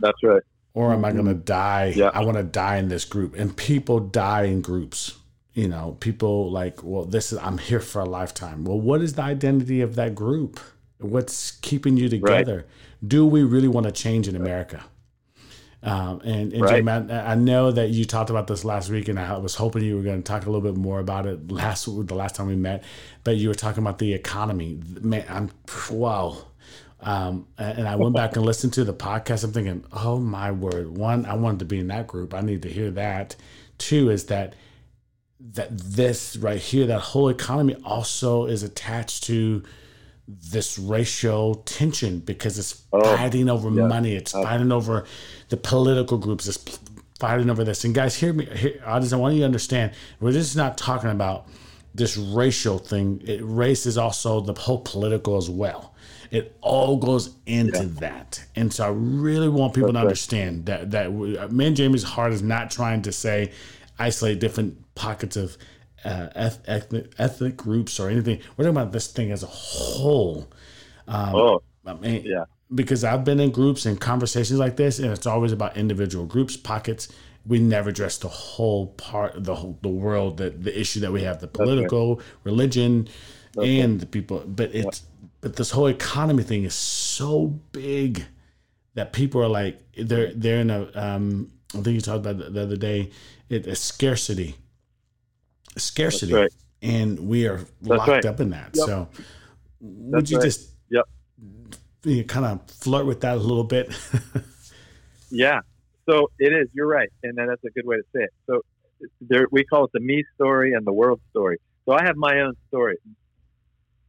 That's right. or am I going to die? Mm-hmm. I want to die in this group. And people die in groups. You know, people like, well, this is I'm here for a lifetime. Well, what is the identity of that group? What's keeping you together? Do we really want to change in America? Um, and and Right. Jim, I, I know that you talked about this last week, and I was hoping you were going to talk a little bit more about it last the last time we met. But you were talking about the economy. Man, I'm wow. Um, and I went back and listened to the podcast. I'm thinking, oh my word! One, I wanted to be in that group. I need to hear that. Two is that that this right here, that whole economy also is attached to this racial tension because it's Oh, fighting over yeah. money. It's uh, fighting over the political groups. It's fighting over this. And guys, hear me. Hear, I just want you to understand. We're just not talking about this racial thing. It, race is also the whole political as well. It all goes into that. And so I really want people to That's right. understand that that man Jamie's heart is not trying to say isolate different pockets of uh, ethnic, ethnic groups or anything. We're talking about this thing as a whole. Um, oh, I mean, yeah. because I've been in groups and conversations like this, and it's always about individual groups, pockets. We never address the whole part, the whole, the world, the, the issue that we have, the political, religion, and the people. But it's but this whole economy thing is so big that people are like they're they're in a um, I think you talked about it the other day. It a scarcity, scarcity, right. and we are locked right. up in that. Yep. So, would That's you right. just Yep. you kind of flirt with that a little bit? <laughs> Yeah. So it is. You're right, and that's a good way to say it. So there, we call it the me story and the world story. So I have my own story.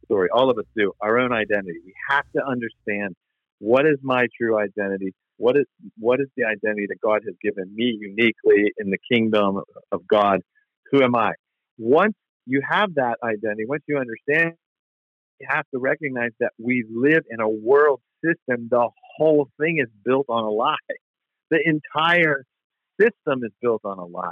Story. All of us do our own identity. We have to understand what is my true identity. What is what is the identity that God has given me uniquely in the kingdom of God? Who am I? Once you have that identity, once you understand, you have to recognize that we live in a world system. The whole thing is built on a lie. The entire system is built on a lie.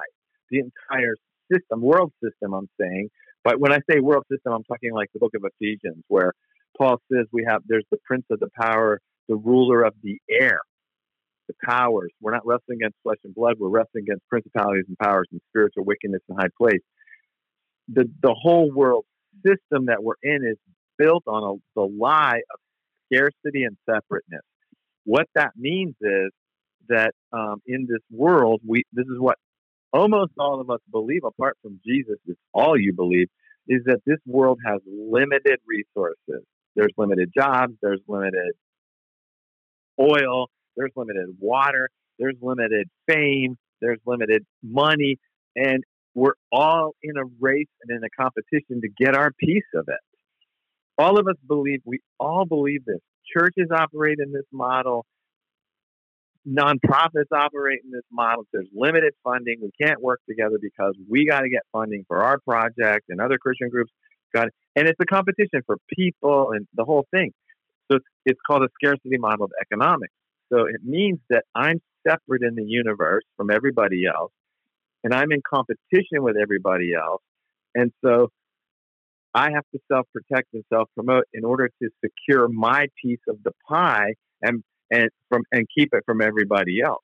The entire system, world system, I'm saying. But when I say world system, I'm talking like the book of Ephesians, where Paul says we have there's the prince of the power, the ruler of the air, the powers. We're not wrestling against flesh and blood. We're wrestling against principalities and powers and spiritual wickedness in high place. The the whole world system that we're in is built on a, the lie of scarcity and separateness. What that means is that um, in this world, we this is what almost all of us believe, apart from Jesus, it's all you believe, is that this world has limited resources. There's limited jobs, there's limited oil, there's limited water, there's limited fame, there's limited money, and we're all in a race and in a competition to get our piece of it. All of us believe, we all believe this. Churches operate in this model. Nonprofits operate in this model. There's limited funding. We can't work together because we got to get funding for our project and other Christian groups got. And it's a competition for people and the whole thing. So it's, it's called a scarcity model of economics. So it means that I'm separate in the universe from everybody else, and I'm in competition with everybody else. And so I have to self protect and self promote in order to secure my piece of the pie and and from and keep it from everybody else.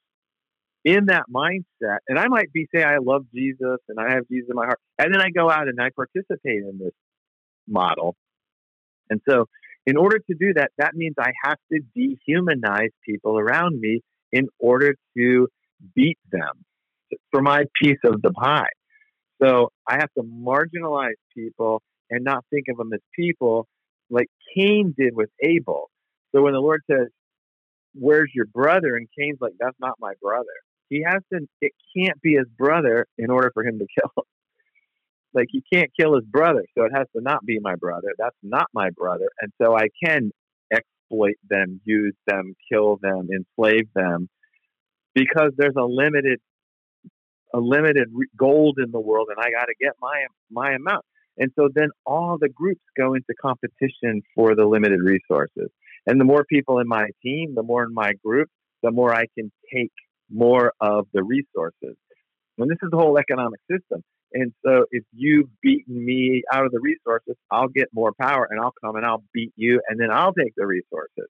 In that mindset, and I might be say I love Jesus and I have Jesus in my heart, and then I go out and I participate in this model. And so, in order to do that, that means I have to dehumanize people around me in order to beat them for my piece of the pie. So I have to marginalize people and not think of them as people like Cain did with Abel. So when the Lord says, Where's your brother? And Cain's like, That's not my brother. He has to, it can't be his brother in order for him to <laughs> kill him. Like, he can't kill his brother. So it has to not be my brother. That's not my brother. And so I can exploit them, use them, kill them, enslave them because there's a limited a limited gold in the world and I got to get my my amount. And so then all the groups go into competition for the limited resources. And the more people in my team, the more in my group, the more I can take more of the resources. And this is the whole economic system. And so if you've beaten me out of the resources, I'll get more power and I'll come and I'll beat you and then I'll take the resources.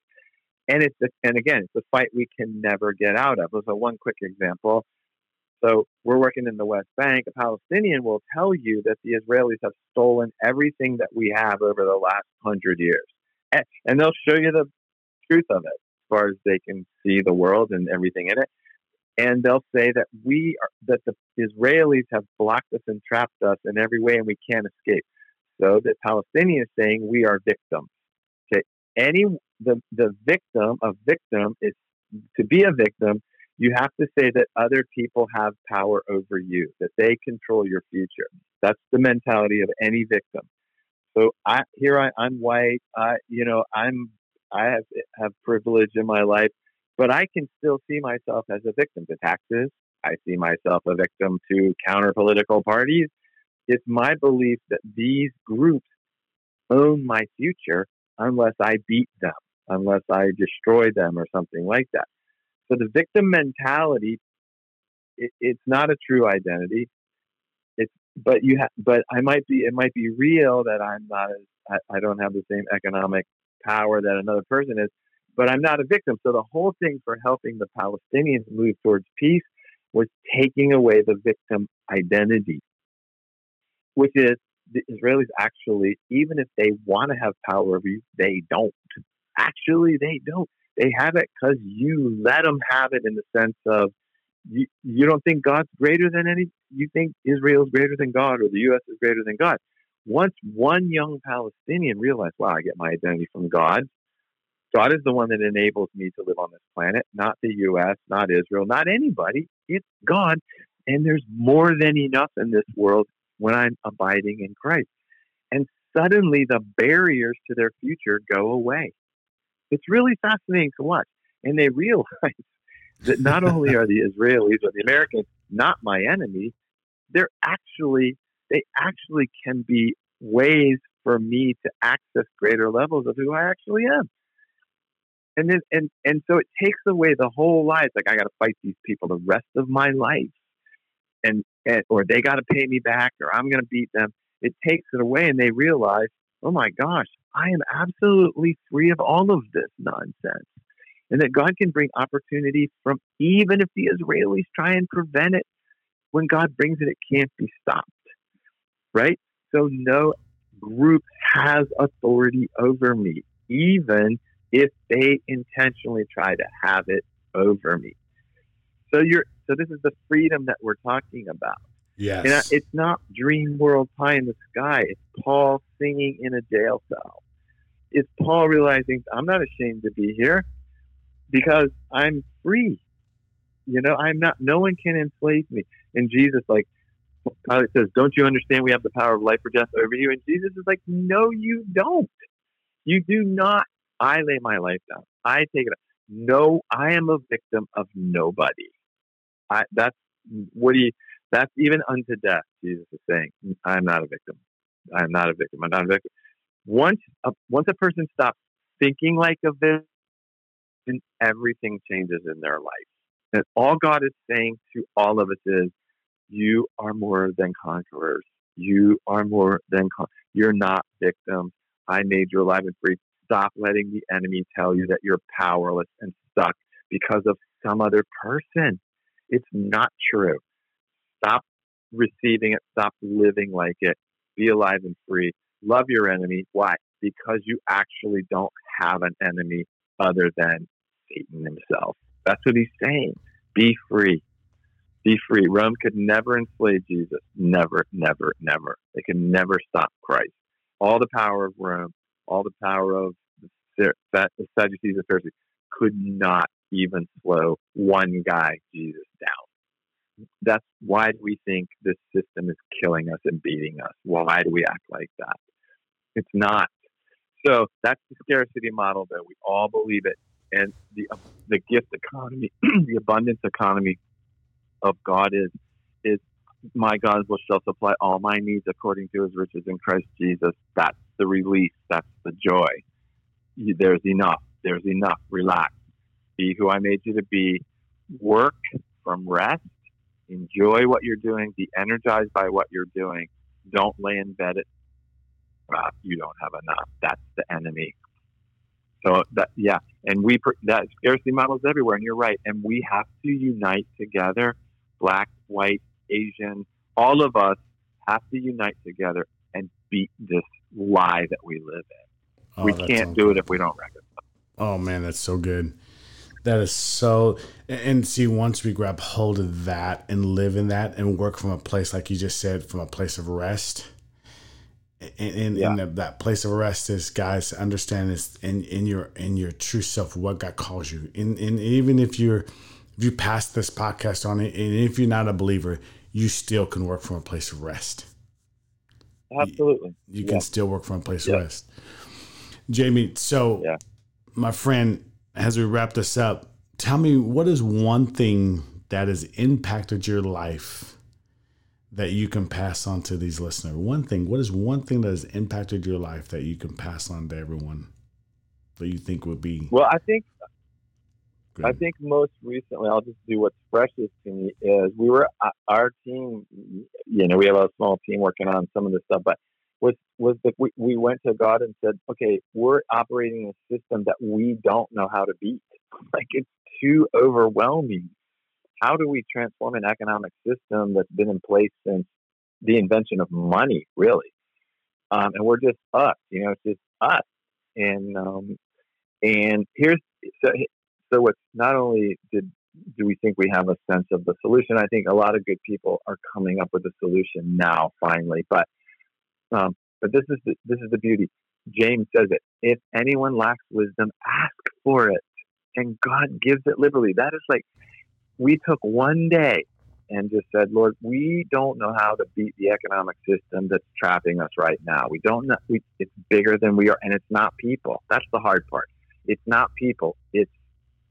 And it's a, and again, it's a fight we can never get out of. So one quick example. So we're working in the West Bank. A Palestinian will tell you that the Israelis have stolen everything that we have over the last hundred years, and, they'll show you the truth of it as far as they can see the world and everything in it. And they'll say that we are, that the Israelis have blocked us and trapped us in every way, and we can't escape. So the Palestinian is saying we are victims. Okay, any the the victim, a victim is to be a victim you have to say that other people have power over you, that they control your future. That's the mentality of any victim. So I here I, I'm white. I you know I'm I have have privilege in my life, but I can still see myself as a victim to taxes. I see myself a victim to counter political parties. It's my belief that these groups own my future unless I beat them, unless I destroy them or something like that. So the victim mentality, it, it's not a true identity. It's but you have, but I might be, it might be real that I'm not as, I, I don't have the same economic power that another person is, but I'm not a victim. So the whole thing for helping the Palestinians move towards peace was taking away the victim identity, which is the Israelis actually, even if they want to have power over you, they don't. Actually, they don't. They have it because you let them have it in the sense of you, you don't think God's greater than any, you think Israel's greater than God or the U.S. is greater than God. Once one young Palestinian realized, wow, I get my identity from God. God is the one that enables me to live on this planet, not the U.S., not Israel, not anybody. It's God. And there's more than enough in this world when I'm abiding in Christ. And suddenly the barriers to their future go away. It's really fascinating to watch. And they realize <laughs> that not only are the Israelis or the Americans not my enemy, they're actually they actually can be ways for me to access greater levels of who I actually am. And then and and so it takes away the whole life. Like I got to fight these people the rest of my life, and, and or they got to pay me back, or I'm going to beat them. It takes it away, and they realize, oh my gosh, I am absolutely free of all of this nonsense. And that God can bring opportunity from even if the Israelis try and prevent it, when God brings it, it can't be stopped. Right? So no group has authority over me, even if they intentionally try to have it over me. So you're so this is the freedom that we're talking about. Yes. And it's not dream world pie in the sky. It's Paul singing in a jail cell. It's Paul realizing I'm not ashamed to be here because I'm free. You know, I'm not. No one can enslave me. And Jesus, like Pilate says, "Don't you understand? We have the power of life or death over you." And Jesus is like, "No, you don't. You do not. I lay my life down. I take it. Up. No, I am a victim of nobody. I that's what do you that's even unto death, Jesus is saying. I'm not a victim. I'm not a victim. I'm not a victim. Once a, once a person stops thinking like a victim, then everything changes in their life. And all God is saying to all of us is, you are more than conquerors. You are more than con- you're not victims. I made you alive and free. Stop letting the enemy tell you that you're powerless and stuck because of some other person. It's not true. Stop receiving it. Stop living like it. Be alive and free. Love your enemy. Why? Because you actually don't have an enemy other than Satan himself. That's what he's saying. Be free. Be free. Rome could never enslave Jesus. Never, never, never. They could never stop Christ. All the power of Rome, all the power of the Sadducees and Pharisees could not even slow one guy, Jesus, down that's why do we think this system is killing us and beating us? Why do we act like that? It's not. So that's the scarcity model that we all believe it. And the the gift economy, <clears throat> the abundance economy of God is is my God will shall supply all my needs according to His riches in Christ Jesus. That's the release. That's the joy. There's enough. There's enough. Relax. Be who I made you to be. Work from rest Enjoy what you're doing. Be energized by what you're doing. Don't lay in bed at uh, you don't have enough. That's the enemy. So that yeah, and we that scarcity models everywhere, and you're right. And we have to unite together, black, white, Asian, all of us have to unite together and beat this lie that we live in. Oh, we can't do it if we don't reconcile. Oh man, that's so good. That is so. And see, once we grab hold of that and live in that and work from a place, like you just said, from a place of rest, and, and, yeah. and that place of rest is, guys, understand is in, in your in your true self, what God calls you. And, and even if you're if you pass this podcast on it, and if you're not a believer, you still can work from a place of rest. Absolutely, you, you can still work from a place yeah. of rest. Jamie, so yeah. my friend as we wrap this up, tell me what is one thing that has impacted your life that you can pass on to these listeners? One thing, what is one thing that has impacted your life that you can pass on to everyone that you think would be? Well, I think Good. I think most recently, I'll just do what's freshest to me is we were uh, our team. You know, we have a small team working on some of this stuff, but was was that we, we went to God and said, okay, we're operating a system that we don't know how to beat. <laughs> Like it's too overwhelming. How do we transform an economic system that's been in place since the invention of money, really? Um, and we're just us, you know, it's just us. And um, and here's so so what's not only did do we think we have a sense of the solution? I think a lot of good people are coming up with a solution now, finally. But um, but this is the, this is the beauty. James says it. If anyone lacks wisdom, ask for it, and God gives it liberally. That is like we took one day and just said, Lord, we don't know how to beat the economic system that's trapping us right now. We don't know. We, it's bigger than we are, and it's not people. That's the hard part. It's not people. It's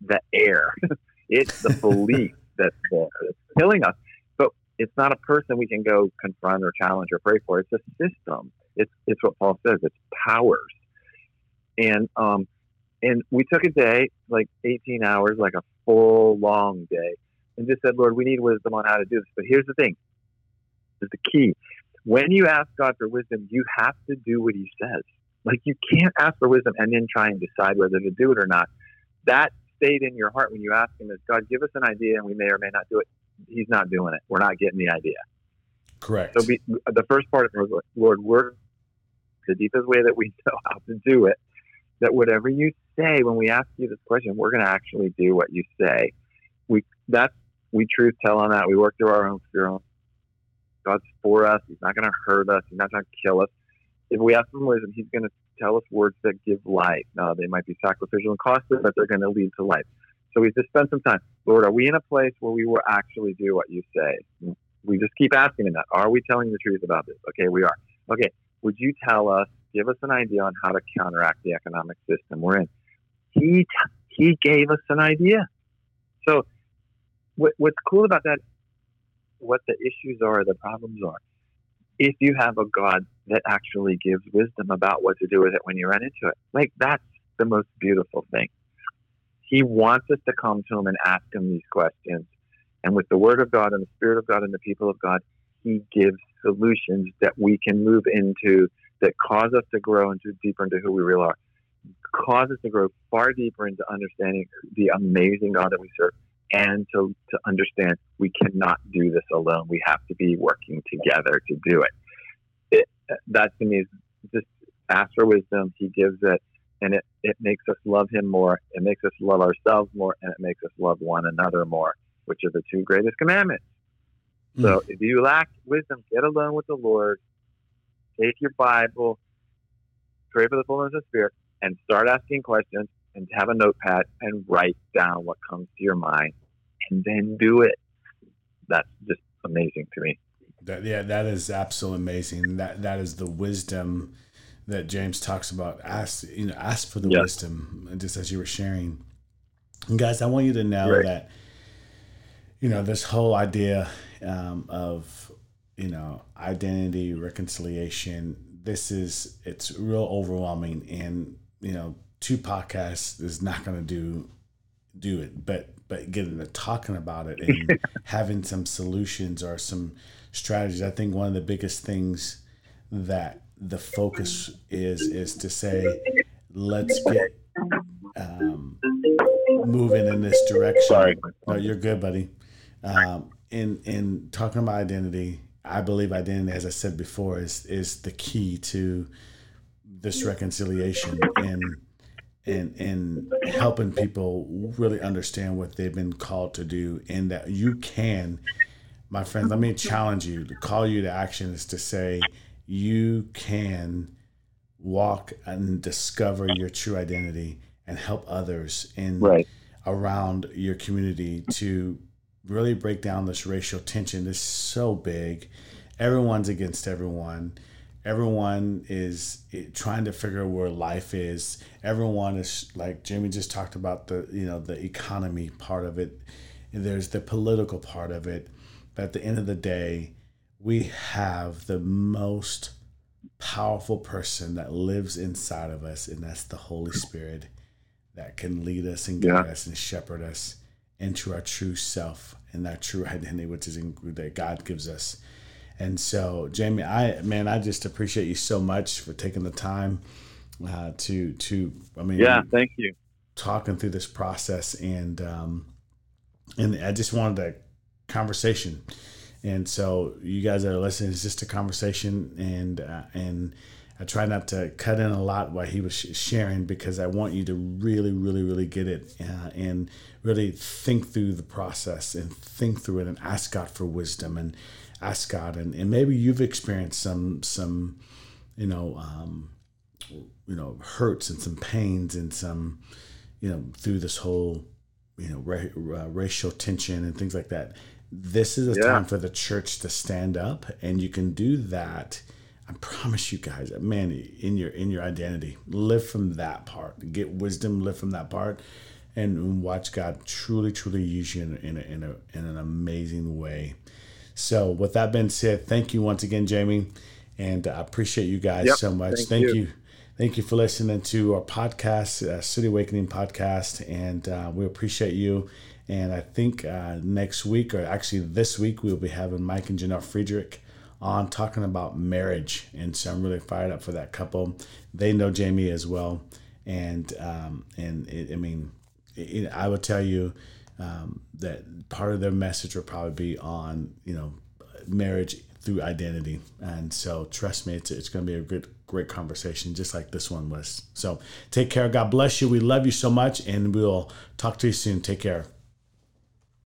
the air. <laughs> it's the belief that's, that's killing us it's not a person we can go confront or challenge or pray for. It's a system. It's it's what Paul says. It's powers, and um, and we took a day, like 18 hours, like a full long day, and just said, Lord, we need wisdom on how to do this. But here's the thing: is the key. When you ask God for wisdom, you have to do what He says. Like you can't ask for wisdom and then try and decide whether to do it or not. That stayed in your heart when you ask him is God, give us an idea and we may or may not do it. He's not doing it. We're not getting the idea. Correct. So be, the first part of it was, Lord, work the deepest way that we <laughs> know how to do it. That whatever you say when we ask you this question, we're going to actually do what you say. We that's we truth tell on that. We work through our own fear. God's for us. He's not going to hurt us. He's not going to kill us. If we ask for wisdom, He's going to tell us words that give life. Now, they might be sacrificial and costly, but they're going to lead to life. So we just spend some time. Lord, are we in a place where we will actually do what you say? We just keep asking him that. Are we telling the truth about this? Okay, we are. Okay, would you tell us, give us an idea on how to counteract the economic system we're in? He, he gave us an idea. So what, what's cool about that, what the issues are, the problems are, if you have a God that actually gives wisdom about what to do with it when you run into it, like that's the most beautiful thing. He wants us to come to him and ask him these questions. And with the word of God and the spirit of God and the people of God, he gives solutions that we can move into that cause us to grow into deeper into who we really are, cause us to grow far deeper into understanding the amazing God that we serve, and to, to understand we cannot do this alone. We have to be working together to do it. it that to me is just ask for wisdom. He gives it, and it, it makes us love Him more. It makes us love ourselves more, and it makes us love one another more, which are the two greatest commandments. Mm. So if you lack wisdom, get alone with the Lord. Take your Bible, pray for the fullness of Spirit, and start asking questions and have a notepad and write down what comes to your mind and then do it. That's just amazing to me. That, yeah, that is absolutely amazing. That that is the wisdom that James talks about. Ask you know, ask for the yep. wisdom, just as you were sharing. And guys, I want you to know right. that you know this whole idea um, of you know identity reconciliation. This is it's real overwhelming, and you know two podcasts is not going to do do it, but but getting to talking about it and <laughs> having some solutions or some strategies. I think one of the biggest things that the focus is is to say, let's get um, moving in this direction. Sorry, no, you're good, buddy. Um, in in talking about identity, I believe identity, as I said before, is is the key to this reconciliation and and and helping people really understand what they've been called to do and that you can my friends let me challenge you to call you to action is to say you can walk and discover your true identity and help others in right. around your community to really break down this racial tension. Is so big. Everyone's against everyone. Everyone is eh, trying to figure where life is. Everyone is like jamie just talked about the you know the economy part of it. There's the political part of it. But at the end of the day we have the most powerful person that lives inside of us and that's the holy spirit that can lead us and guide yeah. us and shepherd us into our true self and that true identity which is in, that god gives us and so, Jamie, I man, I just appreciate you so much for taking the time uh, to to. I mean, yeah, thank you. Talking through this process, and um, and I just wanted a conversation. And so, you guys that are listening, it's just a conversation, and uh, and I try not to cut in a lot while he was sharing because I want you to really, really, really get it uh, and really think through the process and think through it and ask God for wisdom and ask God, and, and maybe you've experienced some some you know um, you know hurts and some pains and some you know through this whole you know ra- uh, racial tension and things like that. This is a yeah. time for the church to stand up, and you can do that. I promise you guys, man, in your in your identity, live from that part. Get wisdom, live from that part, and watch God truly, truly use you in in, a, in, a, in an amazing way. So, with that being said, thank you once again, Jamie, and I appreciate you guys yep, so much. Thank, thank you. you. Thank you for listening to our podcast, uh, City Awakening podcast, and uh, we appreciate you. And I think uh, next week, or actually this week, we'll be having Mike and Janelle Friedrich on talking about marriage. And so I'm really fired up for that couple. They know Jamie as well. And, um, and it, I mean, it, I would tell you um, that part of their message will probably be on, you know, marriage through identity. And so trust me, it's, it's going to be a great, great conversation, just like this one was. So take care. God bless you. We love you so much. And we'll talk to you soon. Take care.